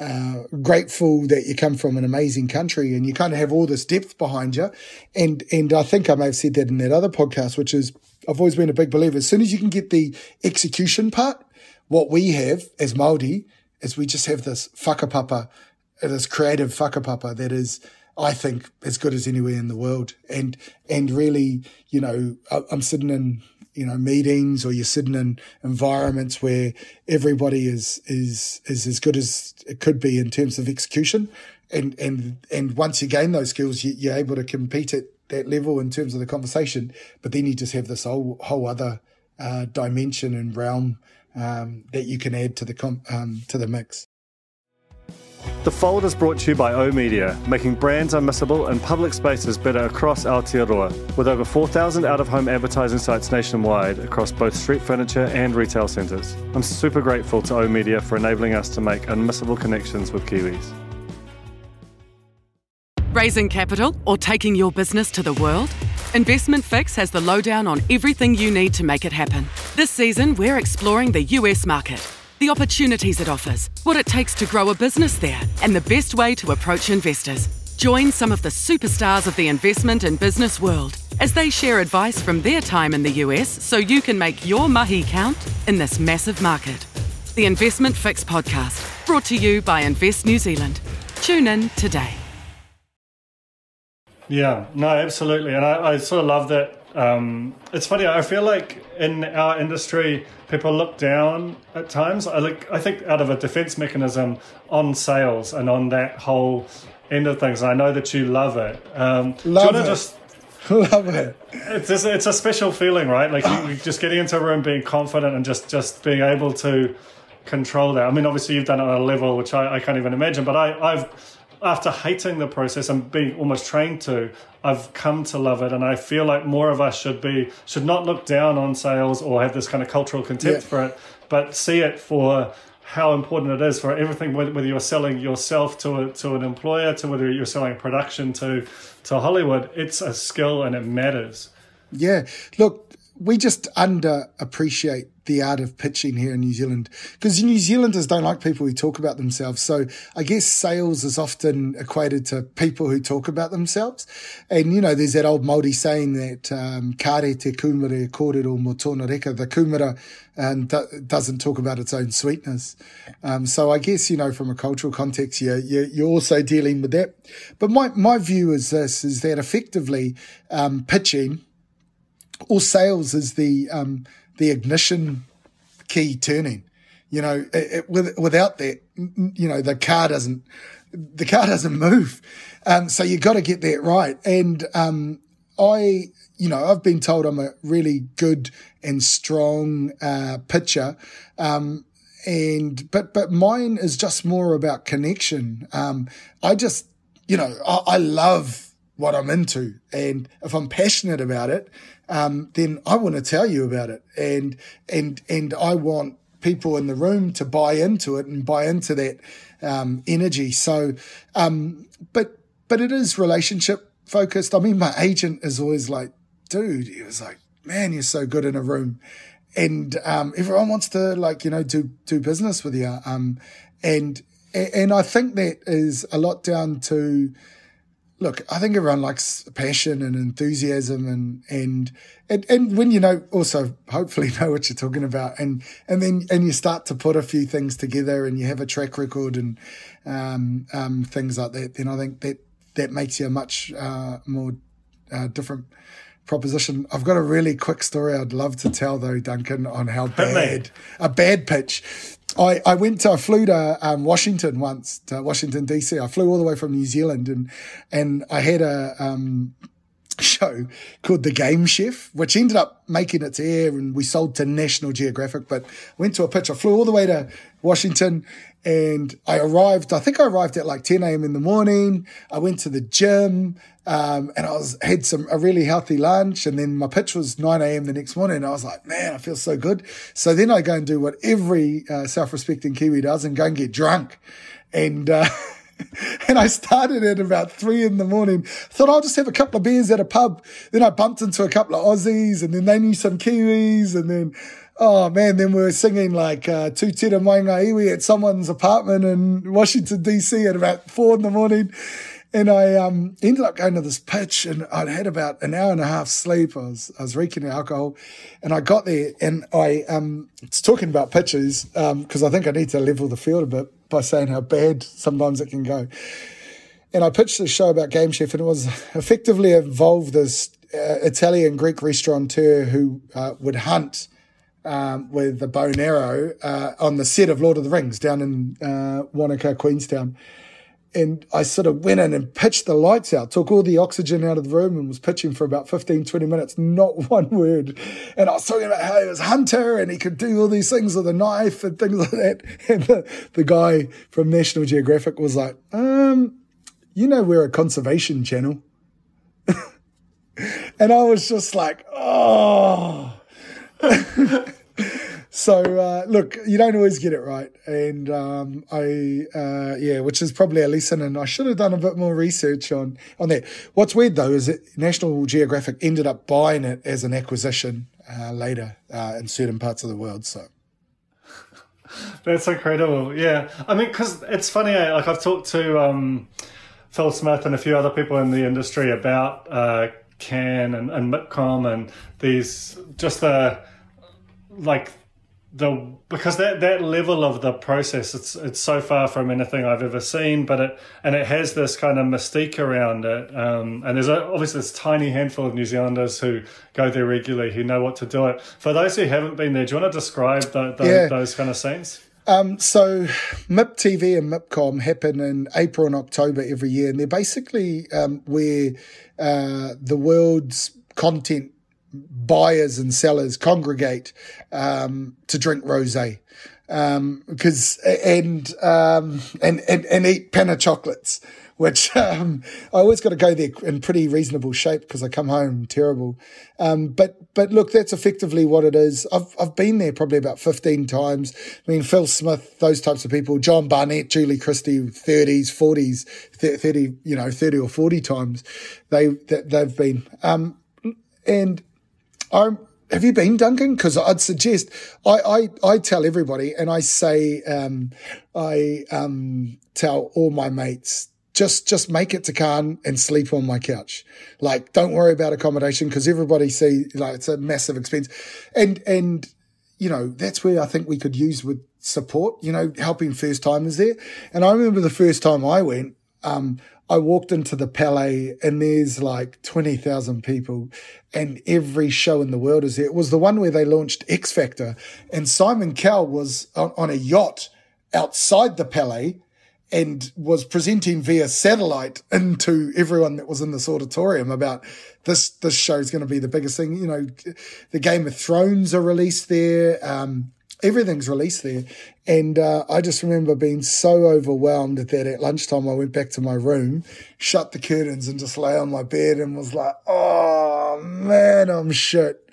uh, grateful that you come from an amazing country and you kind of have all this depth behind you. And, and I think I may have said that in that other podcast, which is I've always been a big believer. As soon as you can get the execution part, what we have as Māori is we just have this whakapapa, this creative whakapapa that is, I think, as good as anywhere in the world. And, and really, you know, I'm sitting in, you know meetings or you're sitting in environments where everybody is is is as good as it could be in terms of execution. And and and once you gain those skills you, are able to compete at that level in terms of the conversation. But then you just have this whole whole other uh, dimension and realm um, that you can add to the com- um, to the mix the Fold is brought to you by O Media, making brands unmissable and public spaces better across Aotearoa, with over 4,000 out of home advertising sites nationwide across both street furniture and retail centres. I'm super grateful to O Media for enabling us to make unmissable connections with Kiwis. Raising capital or taking your business to the world? Investment Fix has the lowdown on everything you need to make it happen. This season, we're exploring the US market the opportunities it offers, what it takes to grow a business there, and the best way to approach investors. Join some of the superstars of the investment and business world as they share advice from their time in the US so you can make your mahi count in this massive market. The Investment Fix podcast, brought to you by Invest New Zealand. Tune in today. Yeah, no, absolutely. And I, I sort of love that. Um, it's funny, I feel like in our industry, people look down at times. I look, I think, out of a defense mechanism on sales and on that whole end of things. I know that you love it. Um, love it. Just, love it. It's just, it's a special feeling, right? Like you, just getting into a room, being confident, and just just being able to control that. I mean, obviously, you've done it on a level which I, I can't even imagine. But I, I've after hating the process and being almost trained to, I've come to love it, and I feel like more of us should be should not look down on sales or have this kind of cultural contempt yeah. for it, but see it for how important it is for everything. Whether you're selling yourself to a, to an employer, to whether you're selling production to to Hollywood, it's a skill and it matters. Yeah, look, we just underappreciate the art of pitching here in New Zealand because New Zealanders don't like people who talk about themselves. So I guess sales is often equated to people who talk about themselves. And, you know, there's that old Māori saying that um, kare te kumere kōrero mo tōna reka. The kumara um, doesn't talk about its own sweetness. Um, so I guess, you know, from a cultural context, you're, you're also dealing with that. But my, my view is this, is that effectively um, pitching or sales is the um, the ignition key turning. You know, it, it, with, without that, you know, the car doesn't the car doesn't move. Um, so you got to get that right. And um, I, you know, I've been told I'm a really good and strong uh, pitcher. Um, and but but mine is just more about connection. Um, I just, you know, I, I love what I'm into, and if I'm passionate about it, um, then I want to tell you about it. And, and, and I want people in the room to buy into it and buy into that, um, energy. So, um, but, but it is relationship focused. I mean, my agent is always like, dude, he was like, man, you're so good in a room. And, um, everyone wants to like, you know, do, do business with you. Um, and, and I think that is a lot down to, look, I think everyone likes passion and enthusiasm and, and, and, and, when you know, also hopefully know what you're talking about and, and then, and you start to put a few things together and you have a track record and, um, um, things like that, then I think that, that makes you a much, uh, more, uh, different proposition. I've got a really quick story I'd love to tell though, Duncan, on how bad, a bad pitch I, I went to, I flew to um, Washington once, to Washington DC. I flew all the way from New Zealand and, and I had a, um, show called The Game Chef, which ended up making its air and we sold to National Geographic, but went to a pitch. I flew all the way to Washington and I arrived, I think I arrived at like 10 a.m. in the morning. I went to the gym, um, and I was, had some, a really healthy lunch. And then my pitch was 9 a.m. the next morning. And I was like, man, I feel so good. So then I go and do what every uh, self-respecting Kiwi does and go and get drunk. And, uh, and I started at about three in the morning. Thought I'll just have a couple of beers at a pub. Then I bumped into a couple of Aussies and then they knew some Kiwis and then Oh man, then we were singing like uh, Tutira Mai Nga Iwi at someone's apartment in Washington DC at about four in the morning. And I um, ended up going to this pitch and I'd had about an hour and a half sleep. I was, I was reeking alcohol and I got there and I, um, it's talking about pitches, um, cause I think I need to level the field a bit by saying how bad sometimes it can go. And I pitched this show about Game Chef and it was effectively involved this uh, Italian Greek restaurateur who uh, would hunt um, with the bow and arrow uh, on the set of Lord of the Rings down in uh, Wanaka, Queenstown. And I sort of went in and pitched the lights out, took all the oxygen out of the room and was pitching for about 15, 20 minutes, not one word. And I was talking about how he was hunter and he could do all these things with a knife and things like that. And the, the guy from National Geographic was like, um, you know, we're a conservation channel. and I was just like, oh. So uh, look, you don't always get it right, and um, I uh, yeah, which is probably a lesson. And I should have done a bit more research on on that. What's weird though is that National Geographic ended up buying it as an acquisition uh, later uh, in certain parts of the world. So. That's incredible. Yeah, I mean, because it's funny. Eh, like I've talked to um, Phil Smith and a few other people in the industry about uh, Cannes and, and MIPCOM and these just the like the because that that level of the process it's it's so far from anything I've ever seen, but it and it has this kind of mystique around it. Um, and there's a, obviously this tiny handful of New Zealanders who go there regularly who know what to do it. For those who haven't been there, do you want to describe the, the, yeah. those kind of scenes? Um, so MIP TV and MIPCOM happen in April and October every year, and they're basically um, where uh, the world's content buyers and sellers congregate um, to drink rosé because um, and, um, and and and eat pain au chocolats, which um, I always got to go there in pretty reasonable shape because I come home terrible. Um, but but look, that's effectively what it is. I've I've been there probably about fifteen times. I mean, Phil Smith, those types of people, John Barnett, Julie Christie, thirties, forties, thirty, you know, thirty or forty times they they've been. Um, and I'm have you been, Duncan? Because I'd suggest I, I, I tell everybody, and I say um, I um, tell all my mates just just make it to Cannes and sleep on my couch. Like, don't worry about accommodation because everybody see like it's a massive expense, and and you know that's where I think we could use with support. You know, helping first timers there. And I remember the first time I went, um, I walked into the Palais and there's like 20,000 people and every show in the world is there. It was the one where they launched X Factor and Simon Cowell was on, a yacht outside the Palais and was presenting via satellite into everyone that was in this auditorium about this this show is going to be the biggest thing. You know, the Game of Thrones are released there. Um, everything's released there. And uh, I just remember being so overwhelmed that at lunchtime I went back to my room, shut the curtains, and just lay on my bed and was like, "Oh man, I'm shit."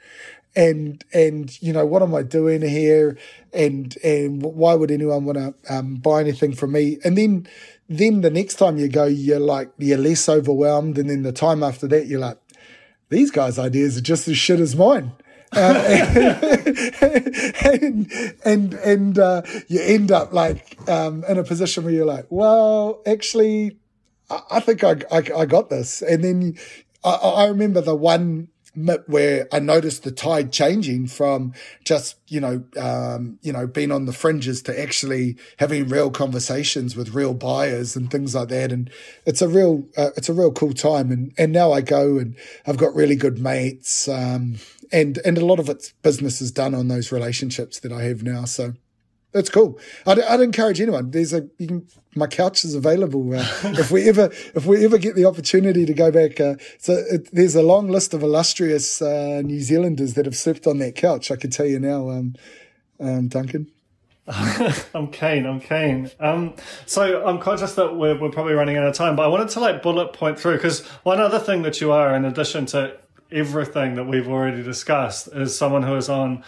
And and you know what am I doing here? And and why would anyone want to um, buy anything from me? And then then the next time you go, you're like you're less overwhelmed, and then the time after that, you're like, these guys' ideas are just as shit as mine. Uh, and and and uh, you end up like um, in a position where you're like, well, actually, I, I think I, I, I got this. And then I, I remember the one where I noticed the tide changing from just, you know, um, you know, being on the fringes to actually having real conversations with real buyers and things like that. And it's a real, uh, it's a real cool time. And, and now I go and I've got really good mates. Um, and, and a lot of it's business is done on those relationships that I have now. So, that's cool. I'd, I'd, encourage anyone. There's a you can, my couch is available. Uh, if we ever if we ever get the opportunity to go back, uh, so it, there's a long list of illustrious uh, New Zealanders that have slept on that couch. I can tell you now, um, um, Duncan. I'm keen. I'm keen. Um, so I'm conscious that we're, we're probably running out of time, but I wanted to like bullet point through because one other thing that you are, in addition to everything that we've already discussed, is someone who is on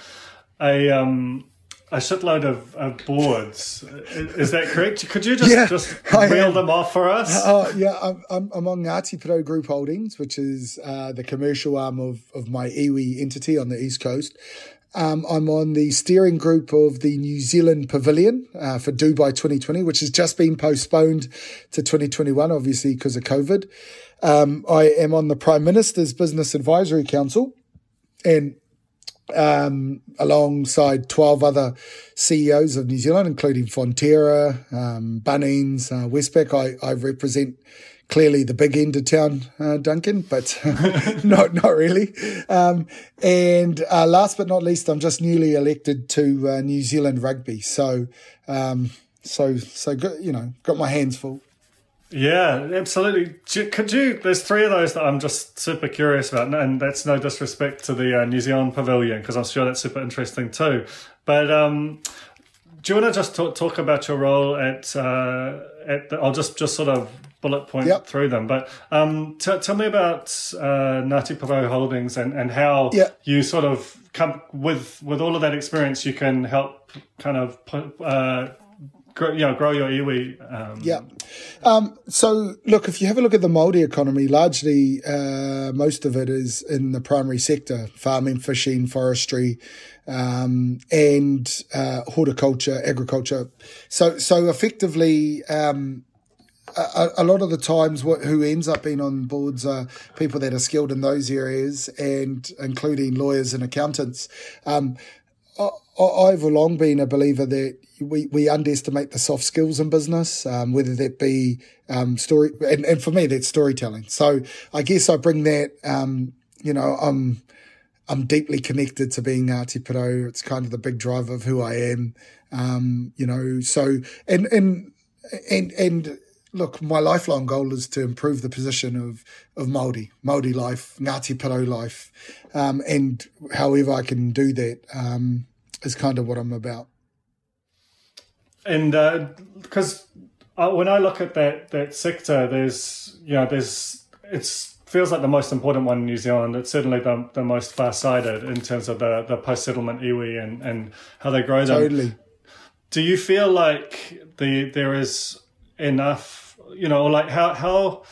a um, a shitload of, of boards. Is that correct? Could you just, yeah, just reel them off for us? Uh, yeah, I'm, I'm, I'm on Ngati Porou Group Holdings, which is uh, the commercial arm of, of my iwi entity on the East Coast. Um, I'm on the steering group of the New Zealand Pavilion uh, for Dubai 2020, which has just been postponed to 2021, obviously because of COVID. Um, I am on the Prime Minister's Business Advisory Council, and um, alongside 12 other CEOs of New Zealand, including Fonterra, um, Bunnings, uh, Westpac. I, I represent clearly the big end of town, uh, Duncan, but not not really. Um, and uh, last but not least, I'm just newly elected to uh, New Zealand Rugby. So, um, so so good, you know, got my hands full. Yeah, absolutely. Could you? There's three of those that I'm just super curious about, and that's no disrespect to the uh, New Zealand Pavilion because I'm sure that's super interesting too. But um, do you want to just talk, talk about your role at uh, at? The, I'll just just sort of bullet point yep. through them. But um, t- tell me about uh, Porou Holdings and and how yep. you sort of come with with all of that experience, you can help kind of. Uh, grow, know, grow your iwi. Um, yeah. Um, so, look, if you have a look at the Māori economy, largely uh, most of it is in the primary sector farming, fishing, forestry, um, and uh, horticulture, agriculture. So, so effectively, um, a, a, lot of the times, what, who ends up being on boards are people that are skilled in those areas, and including lawyers and accountants. Um, I've long been a believer that we, we underestimate the soft skills in business, um, whether that be um, story, and, and for me, that's storytelling. So I guess I bring that, um, you know, I'm, I'm deeply connected to being Ngati Porou. It's kind of the big driver of who I am, um, you know, so, and, and, and, and, look, my lifelong goal is to improve the position of, of Māori, Māori life, Ngati Porou life. Um, and however I can do that, um, is kind of what I'm about. And because uh, uh, when I look at that that sector, there's you know there's it's feels like the most important one in New Zealand. It's certainly the, the most far sighted in terms of the, the post settlement iwi and, and how they grow them. Totally. Do you feel like the there is enough, you know, like how how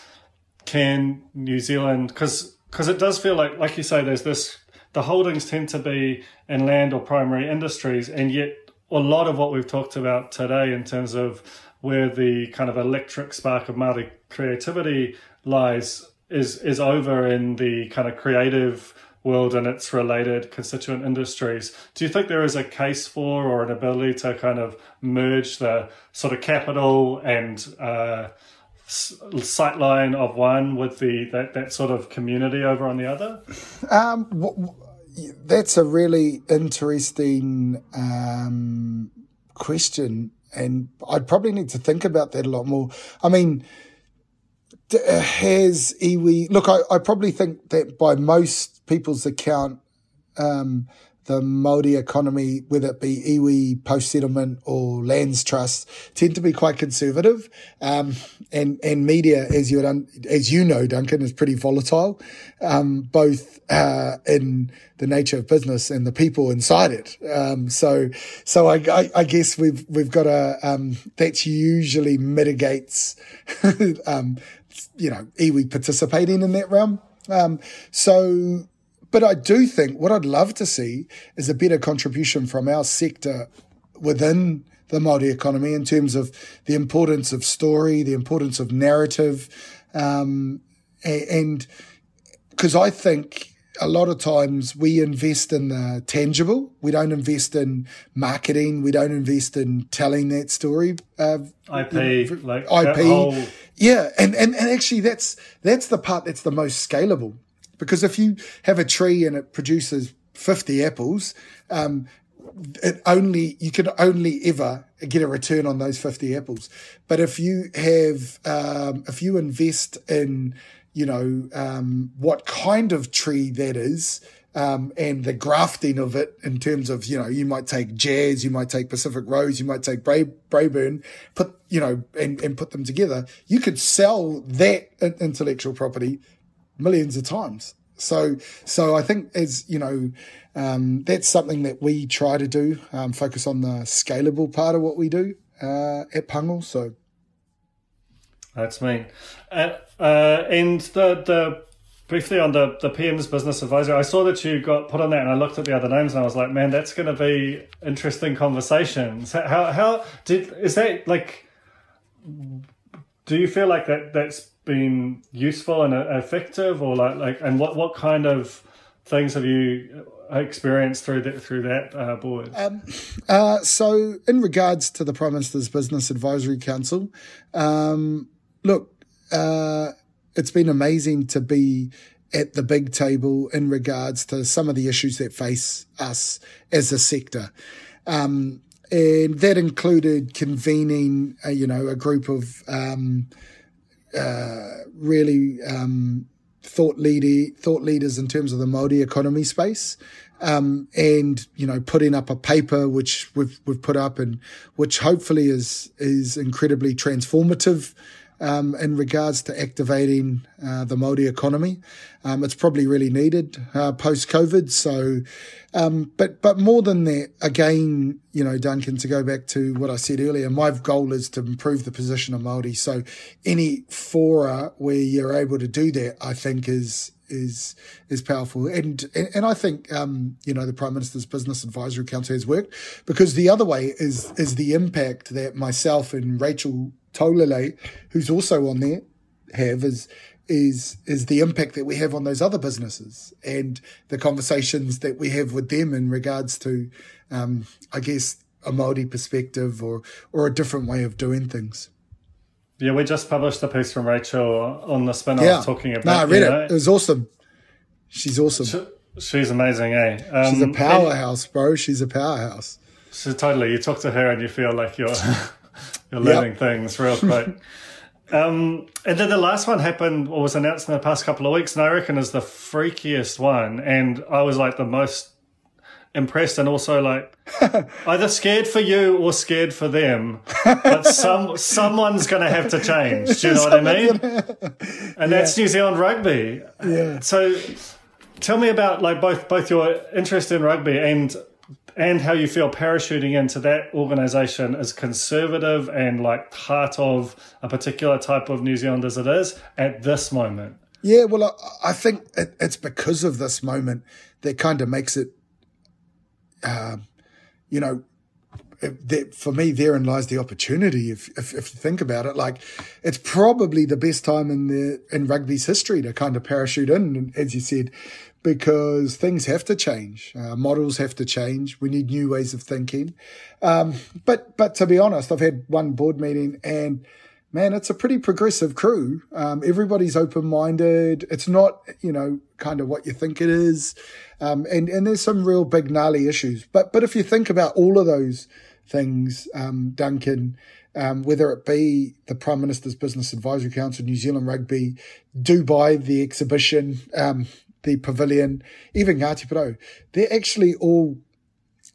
can New Zealand because because it does feel like like you say there's this the holdings tend to be in land or primary industries, and yet a lot of what we've talked about today in terms of where the kind of electric spark of Maori creativity lies is is over in the kind of creative world and its related constituent industries. Do you think there is a case for or an ability to kind of merge the sort of capital and uh, sightline of one with the that, that sort of community over on the other? Um, that's a really interesting um, question, and I'd probably need to think about that a lot more. I mean, has iwi? Look, I, I probably think that by most people's account, um, the Māori economy, whether it be iwi, post settlement or lands trust, tend to be quite conservative. Um, and, and media, as you, un- as you know, Duncan, is pretty volatile, um, both, uh, in the nature of business and the people inside it. Um, so, so I, I, I, guess we've, we've got a, um, that usually mitigates, um, you know, iwi participating in that realm. Um, so, but I do think what I'd love to see is a better contribution from our sector within the Māori economy in terms of the importance of story, the importance of narrative, um, and because I think a lot of times we invest in the tangible. We don't invest in marketing. We don't invest in telling that story. Uh, IP, like IP. Whole... Yeah, and, and and actually that's that's the part that's the most scalable. Because if you have a tree and it produces 50 apples, um, it only you can only ever get a return on those 50 apples. But if you have um, if you invest in you know um, what kind of tree that is, um, and the grafting of it in terms of, you know, you might take Jazz, you might take Pacific Rose, you might take Bray, Braeburn, put, you know, and, and put them together. You could sell that intellectual property millions of times. So, so I think as you know, um, that's something that we try to do. Um, focus on the scalable part of what we do uh, at Pango. So that's me. Uh, uh, and the the briefly on the the PM's business advisor, I saw that you got put on that, and I looked at the other names, and I was like, man, that's going to be interesting conversations. How how did is that like? Do you feel like that that's been useful and effective, or like like and what what kind of things have you experienced through that through that uh, board? Um, uh, so, in regards to the Prime Minister's Business Advisory Council, um, look, uh, it's been amazing to be at the big table in regards to some of the issues that face us as a sector. Um, and that included convening, uh, you know, a group of um, uh, really um, thought leader thought leaders in terms of the Maori economy space. Um, and you know, putting up a paper which we've we've put up and which hopefully is is incredibly transformative um, in regards to activating uh, the Māori economy. Um, it's probably really needed uh, post COVID. So, um, but but more than that, again, you know, Duncan, to go back to what I said earlier, my goal is to improve the position of Māori. So, any fora where you're able to do that, I think is is is powerful. And and, I think um, you know the Prime Minister's Business Advisory Council has worked because the other way is is the impact that myself and Rachel Taulelei, who's also on there, have is is is the impact that we have on those other businesses and the conversations that we have with them in regards to, um, I guess, a Maori perspective or or a different way of doing things. Yeah, we just published a piece from Rachel on the spin yeah. talking about. No, I read it. Know, it was awesome. She's awesome. She, she's amazing, eh? Um, she's a powerhouse, bro. She's a powerhouse. So totally, you talk to her and you feel like you're you're learning yep. things real quick. um, and then the last one happened or was announced in the past couple of weeks, and I reckon is the freakiest one. And I was like the most impressed and also like either scared for you or scared for them. But some someone's going to have to change. Do you know what I mean? And that's New Zealand rugby. Yeah. So tell me about like both both your interest in rugby and and how you feel parachuting into that organization as conservative and like part of a particular type of New Zealand as it is at this moment. Yeah, well, I, I think it, it's because of this moment that kind of makes it, uh, you know, that for me, therein lies the opportunity. If, if, if you think about it, like it's probably the best time in the in rugby's history to kind of parachute in, as you said, because things have to change, uh, models have to change. We need new ways of thinking. Um, but but to be honest, I've had one board meeting and man, it's a pretty progressive crew. Um, everybody's open minded. It's not, you know, kind of what you think it is. Um, and, and there's some real big gnarly issues. But, but if you think about all of those things, um, Duncan, um, whether it be the Prime Minister's Business Advisory Council, New Zealand Rugby, Dubai, the exhibition, um, the pavilion, even Ngāti Porou, they're actually all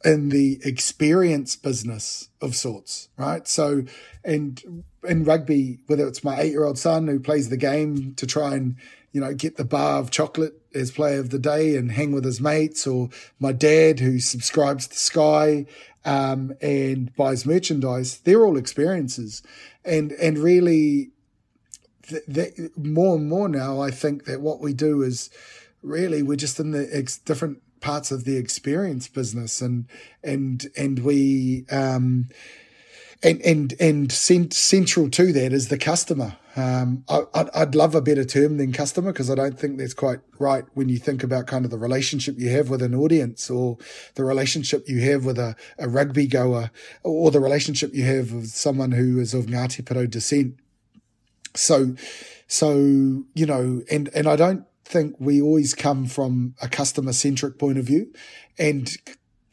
in the experience business of sorts, right? So, and in rugby, whether it's my eight year old son who plays the game to try and, you know, get the bar of chocolate as player of the day and hang with his mates, or my dad who subscribes to Sky um, and buys merchandise, they're all experiences. And, and really, th- th- more and more now, I think that what we do is really we're just in the ex- different parts of the experience business and and and we um and and and cent- central to that is the customer. Um, I, would I'd love a better term than customer because I don't think that's quite right when you think about kind of the relationship you have with an audience or the relationship you have with a, a rugby goer or the relationship you have with someone who is of Ngāti Porou descent. So, so you know, and and I don't think we always come from a customer centric point of view. And,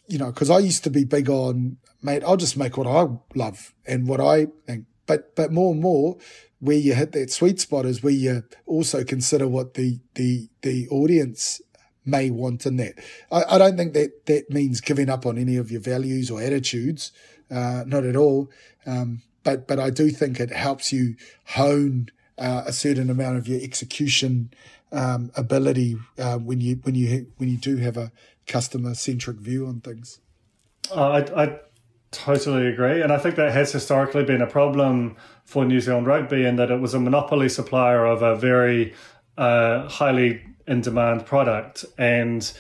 you know, because I used to be big on, mate, I'll just make what I love and what I think. But, but more and more, where you hit that sweet spot is where you also consider what the, the, the audience may want in that. I, I don't think that that means giving up on any of your values or attitudes, uh, not at all. Um, but, but I do think it helps you hone uh, a certain amount of your execution um, ability uh, when you when you when you do have a customer centric view on things. Uh, I, I totally agree, and I think that has historically been a problem for New Zealand rugby in that it was a monopoly supplier of a very uh, highly in demand product, and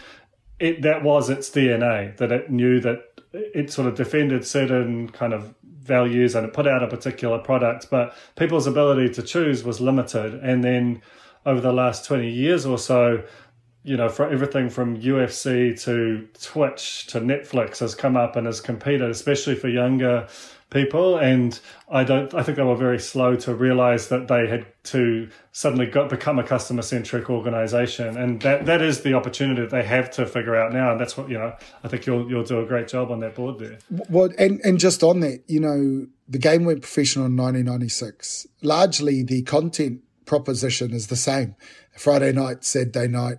it that was its DNA that it knew that it sort of defended certain kind of values and it put out a particular product, but people's ability to choose was limited, and then over the last 20 years or so, you know, for everything from UFC to Twitch to Netflix has come up and has competed, especially for younger people. And I don't, I think they were very slow to realize that they had to suddenly got, become a customer centric organization. And that, that is the opportunity that they have to figure out now. And that's what, you know, I think you'll, you'll do a great job on that board there. Well, and, and just on that, you know, the game went professional in 1996. Largely the content proposition is the same Friday night, Saturday night.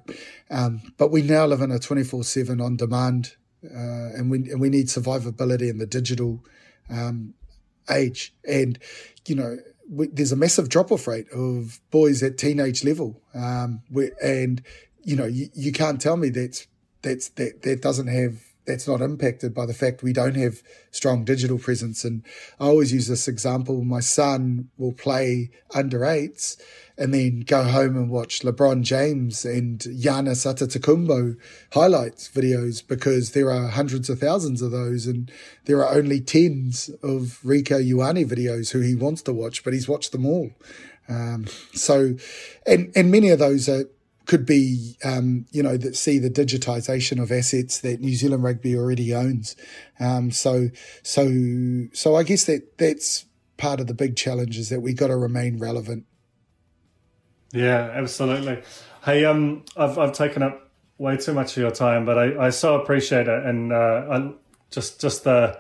Um, but we now live in a 24 7 on demand, uh, and, we, and we need survivability in the digital um, age. And, you know, we, there's a massive drop off rate of boys at teenage level. Um, and, you know, you, you can't tell me that's, that's, that, that doesn't have that's not impacted by the fact we don't have strong digital presence. And I always use this example. My son will play under eights and then go home and watch LeBron James and Giannis Antetokounmpo highlights videos because there are hundreds of thousands of those and there are only tens of Rieko Ioane videos who he wants to watch, but he's watched them all. Um, so, and, and many of those are, could be, um, you know, that see the digitization of assets that New Zealand Rugby already owns. Um, so, so, so I guess that that's part of the big challenge is that we got to remain relevant. Yeah, absolutely. Hey, um, I've I've taken up way too much of your time, but I, I so appreciate it, and uh, I just just the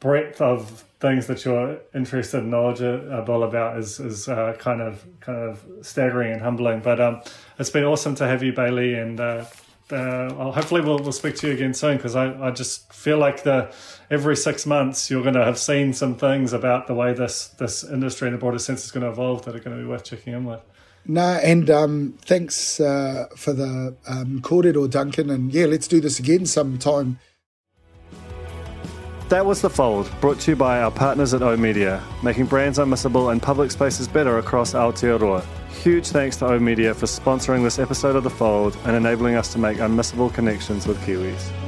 breadth of things that you're interested and knowledgeable about is is uh, kind of kind of staggering and humbling. But um, it's been awesome to have you, Bailey, and uh, uh, hopefully we'll we'll speak to you again soon because I, I just feel like the every six months you're going to have seen some things about the way this this industry in the broader sense is going to evolve that are going to be worth checking in with. No, and um, thanks uh, for the um, or Duncan, and yeah, let's do this again sometime. That was The Fold, brought to you by our partners at O oOh!media, making brands unmissable and public spaces better across Aotearoa. Huge thanks to O oOh!media for sponsoring this episode of The Fold and enabling us to make unmissable connections with Kiwis.